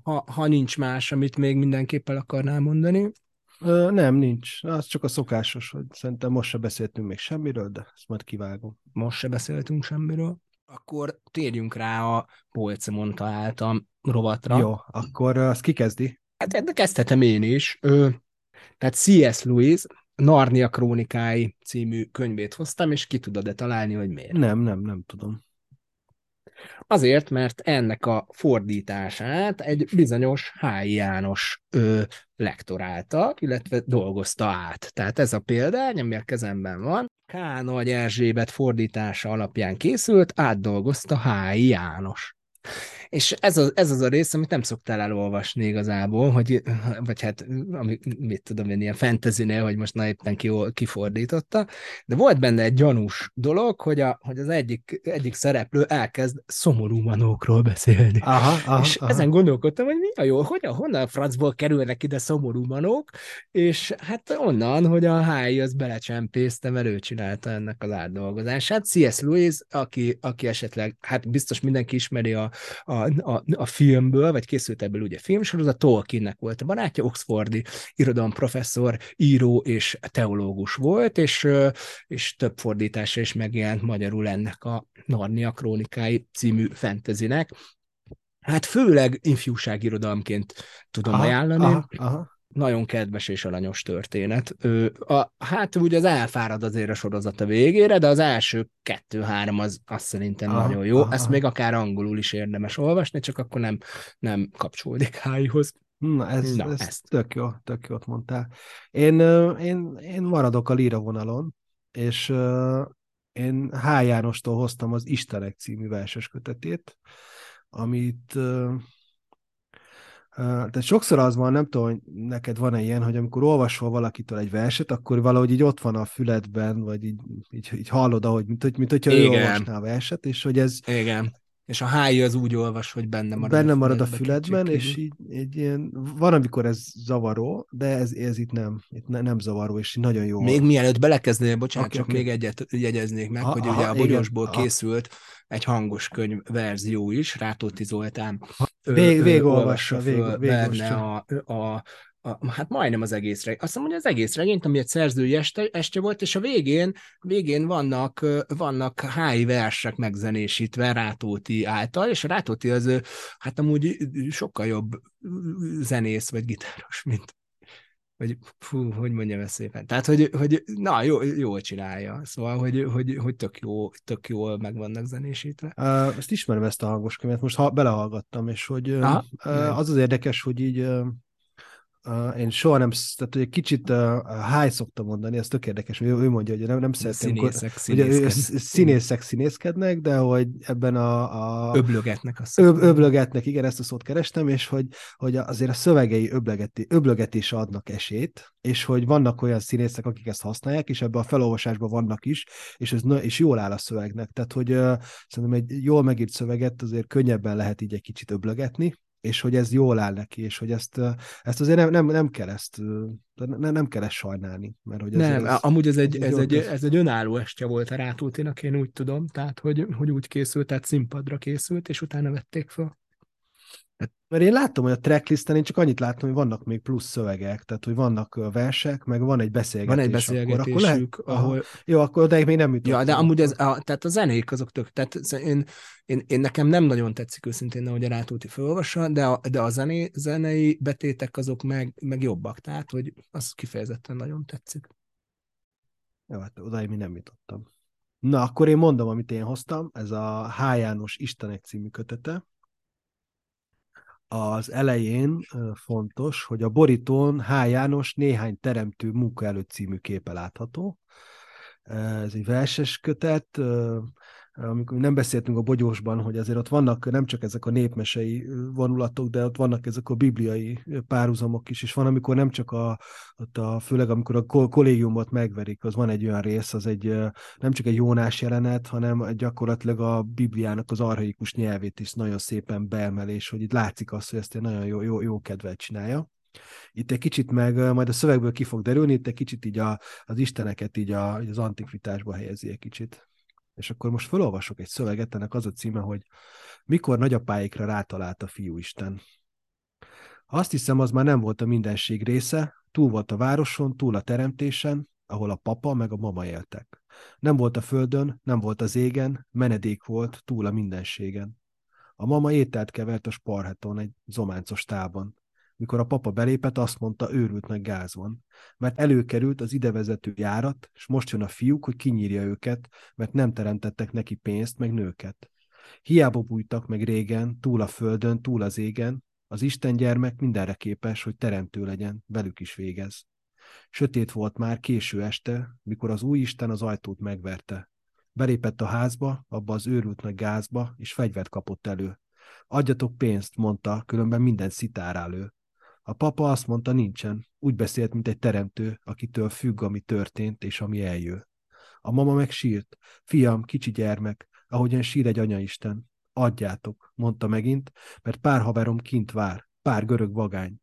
ha, ha nincs más, amit még mindenképpen akarnál mondani. Ö, nem, nincs. Az csak a szokásos, hogy szerintem most se beszéltünk még semmiről, de ezt majd kivágom. Most se beszéltünk semmiről. Akkor térjünk rá a Polcemon találtam rovatra. Jó, akkor azt kikezdi? Hát de kezdhetem én is. Ö, tehát C.S. Lewis Narnia Krónikái című könyvét hoztam, és ki tudod-e találni, hogy miért? Nem, nem, nem tudom. Azért, mert ennek a fordítását egy bizonyos H. János ö, lektorálta, illetve dolgozta át. Tehát ez a példány, ami a kezemben van, K. Nagy Erzsébet fordítása alapján készült, átdolgozta H. János. És ez az, ez az a rész, amit nem szoktál elolvasni igazából, hogy, vagy hát, ami, mit tudom én, ilyen fantasy hogy most na éppen ki, kifordította, de volt benne egy gyanús dolog, hogy, a, hogy az egyik, egyik szereplő elkezd szomorú manókról beszélni. Aha, aha, és aha. ezen gondolkodtam, hogy mi a jó, hogy a, honnan a francból kerülnek ide szomorú manók, és hát onnan, hogy a Háj az belecsempészte, mert ő csinálta ennek az átdolgozását. C.S. Lewis, aki, aki esetleg, hát biztos mindenki ismeri a, a a, a, a filmből, vagy készült ebből ugye filmsorozat, Tolkiennek volt a barátja, Oxfordi professzor, író és teológus volt, és, és több fordítása is megjelent magyarul ennek a Narnia Krónikái című fentezinek. Hát főleg ifjúságirodalomként tudom aha, ajánlani. Aha, aha nagyon kedves és aranyos történet. A, hát ugye az elfárad azért a sorozat a végére, de az első kettő-három az, az szerintem aha, nagyon jó. Aha. Ezt még akár angolul is érdemes olvasni, csak akkor nem, nem kapcsolódik hájhoz. Na, ez, Na ez ezt. tök jó, tök jót mondtál. Én, én, én maradok a líra vonalon, és én H. Jánostól hoztam az Istenek című verses kötetét, amit tehát sokszor az van, nem tudom, hogy neked van-e ilyen, hogy amikor olvasol valakitől egy verset, akkor valahogy így ott van a füledben, vagy így, így, így hallod, ahogy, mint, hogy, mint hogyha Igen. ő olvasná a verset, és hogy ez... Igen. És a háj az úgy olvas, hogy benne marad Benne marad a füledben, és így egy ilyen, van, amikor ez zavaró, de ez, ez itt nem, itt ne, nem zavaró, és nagyon jó. Még mielőtt belekezdnél, bocsánat, okay, csak okay. még egyet jegyeznék meg, ha, hogy aha, ugye a Bogyosból igen, készült egy hangos könyv verzió is, Rátóti Zoltán Vég, végolvassa, vég, benne a, a, a, hát majdnem az egész regény. Azt mondom, hogy az egész regényt, ami egy szerzői este, este volt, és a végén, végén vannak, vannak háj versek megzenésítve Rátóti által, és a Rátóti az hát amúgy sokkal jobb zenész vagy gitáros, mint, vagy fú, hogy mondjam ezt szépen. Tehát, hogy, hogy na, jó, jól csinálja. Szóval, hogy, hogy, hogy tök, jó, tök jól meg vannak zenésítve. Ezt ismerem ezt a hangos könyvet, most ha, belehallgattam, és hogy uh, az az érdekes, hogy így uh, én soha nem, tehát egy kicsit uh, high szoktam mondani, ez tök érdekes, ő, ő mondja, hogy nem, nem szeretem, színészek, színészkednek. színészek színészkednek, de hogy ebben a... a öblögetnek a öb, öblögetnek, igen, ezt a szót kerestem, és hogy, hogy azért a szövegei öblögeti, öblögetése adnak esélyt, és hogy vannak olyan színészek, akik ezt használják, és ebben a felolvasásban vannak is, és ez és jól áll a szövegnek. Tehát, hogy uh, szerintem egy jól megírt szöveget azért könnyebben lehet így egy kicsit öblögetni, és hogy ez jól áll neki, és hogy ezt, ezt azért nem, nem, nem kell ezt nem, nem kell ezt sajnálni. Mert hogy nem, ez, amúgy ez egy, ez, egy, ez egy önálló estje volt a Rátultinak, én úgy tudom, tehát hogy, hogy úgy készült, tehát színpadra készült, és utána vették fel. Hát, mert én látom, hogy a tracklisten én csak annyit látom, hogy vannak még plusz szövegek, tehát hogy vannak versek, meg van egy beszélgetés. Van egy beszélgetésük, akkor, akkor ahol... Jó, akkor odáig még nem jutott. Ja, de amúgy ez, a, tehát a zenék azok tök, tehát én, én, én, nekem nem nagyon tetszik őszintén, hogy a Rátúti felolvassa, de a, de a zené, zenei betétek azok meg, meg jobbak, tehát hogy az kifejezetten nagyon tetszik. Jó, hát odáig mi nem jutottam. Na, akkor én mondom, amit én hoztam, ez a H. János Istenek című kötete, az elején fontos, hogy a borítón H. János néhány teremtő munka előtt című képe látható. Ez egy verses kötet, amikor nem beszéltünk a bogyósban, hogy azért ott vannak nem csak ezek a népmesei vonulatok, de ott vannak ezek a bibliai párhuzamok is, és van, amikor nem csak a, ott a főleg amikor a kollégiumot megverik, az van egy olyan rész, az egy nem csak egy Jónás jelenet, hanem gyakorlatilag a Bibliának az arhaikus nyelvét is nagyon szépen beemelés, hogy itt látszik azt, hogy ezt egy nagyon jó, jó, jó kedvet csinálja. Itt egy kicsit meg, majd a szövegből ki fog derülni, itt egy kicsit így a, az isteneket így, a, az antikvitásba helyezi egy kicsit. És akkor most felolvasok egy szöveget, ennek az a címe, hogy mikor nagyapáikra rátalált a fiúisten. Azt hiszem, az már nem volt a mindenség része, túl volt a városon, túl a teremtésen, ahol a papa meg a mama éltek. Nem volt a földön, nem volt az égen, menedék volt túl a mindenségen. A mama ételt kevert a sparheton egy zománcos tában. Mikor a papa belépett, azt mondta, őrült meg gáz van. Mert előkerült az idevezető járat, és most jön a fiúk, hogy kinyírja őket, mert nem teremtettek neki pénzt, meg nőket. Hiába bújtak meg régen, túl a földön, túl az égen, az Isten gyermek mindenre képes, hogy teremtő legyen, velük is végez. Sötét volt már késő este, mikor az új Isten az ajtót megverte. Belépett a házba, abba az őrültnek gázba, és fegyvert kapott elő. Adjatok pénzt, mondta, különben minden szitár elő. A papa azt mondta, nincsen. Úgy beszélt, mint egy teremtő, akitől függ, ami történt és ami eljő. A mama meg sírt. Fiam, kicsi gyermek, ahogyan sír egy anyaisten. Adjátok, mondta megint, mert pár haverom kint vár, pár görög vagány.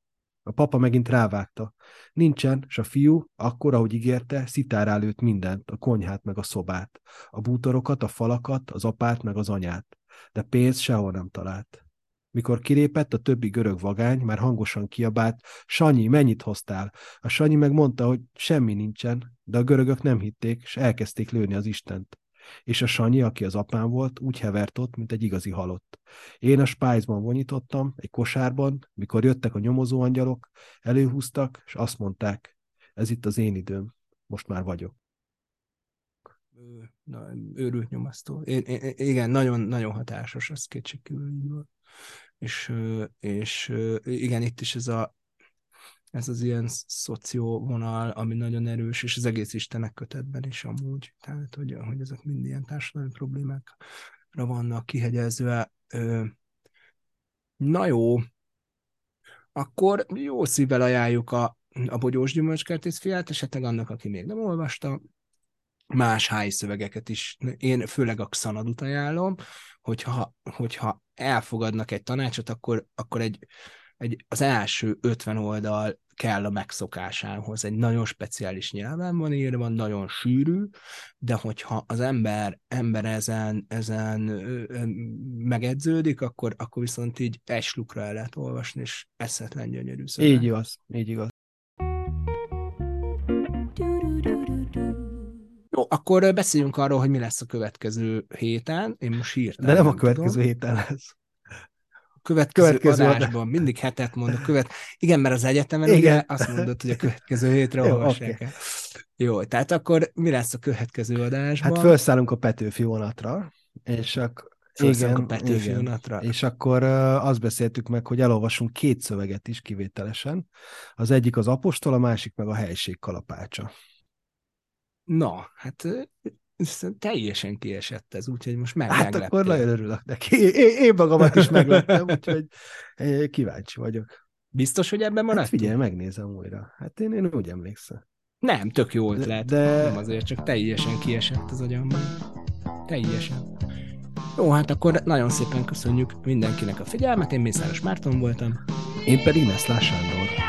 A papa megint rávágta. Nincsen, s a fiú, akkor, ahogy ígérte, szitár lőtt mindent, a konyhát meg a szobát, a bútorokat, a falakat, az apát meg az anyát. De pénz sehol nem talált. Mikor kilépett, a többi görög vagány már hangosan kiabált, Sanyi, mennyit hoztál? A Sanyi megmondta, hogy semmi nincsen, de a görögök nem hitték, és elkezdték lőni az Istent. És a Sanyi, aki az apám volt, úgy hevert ott, mint egy igazi halott. Én a spájzban vonyítottam, egy kosárban, mikor jöttek a nyomozó angyalok, előhúztak, és azt mondták, ez itt az én időm, most már vagyok. Na, őrült nyomasztó. Én, én, igen, nagyon, nagyon hatásos, ez kétségkívül és, és igen, itt is ez a ez az ilyen vonal, ami nagyon erős, és az egész Istenek kötetben is amúgy, tehát hogy, hogy ezek mind ilyen társadalmi problémákra vannak kihegyezve. Na jó, akkor jó szívvel ajánljuk a, a Bogyós Gyümölcskertész fiát, esetleg annak, aki még nem olvasta, más háj szövegeket is. Én főleg a Xanadut ajánlom, hogyha, hogyha elfogadnak egy tanácsot, akkor, akkor egy, egy, az első 50 oldal kell a megszokásához. Egy nagyon speciális nyelven van írva, nagyon sűrű, de hogyha az ember, ember ezen, ezen megedződik, akkor, akkor viszont így egy el lehet olvasni, és eszetlen gyönyörű szöveg. Így igaz, így igaz. Akkor beszéljünk arról, hogy mi lesz a következő héten. Én most írtam. De nem, nem a következő tudom. héten lesz. A következő, következő adásban adás. mindig hetet mondok. Követ... Igen, mert az egyetemen Igen. ugye azt mondod, hogy a következő hétre Jó, olvassák okay. Jó, tehát akkor mi lesz a következő adásban? Hát felszállunk a Petőfi vonatra, és akkor igen, a Petőfi igen. És akkor uh, azt beszéltük meg, hogy elolvasunk két szöveget is kivételesen. Az egyik az apostol, a másik meg a helység kalapácsa. Na, hát teljesen kiesett ez, úgyhogy most meg Hát megleptél. akkor nagyon örülök neki. Én, én magamat is megleptem, úgyhogy kíváncsi vagyok. Biztos, hogy ebben maradt? Hát figyelj, megnézem újra. Hát én, én úgy emlékszem. Nem, tök jó ötlet. De. Nem azért, csak teljesen kiesett az agyamban. Teljesen. Jó, hát akkor nagyon szépen köszönjük mindenkinek a figyelmet. Én Mészáros Márton voltam. Én pedig Neszlás Sándor.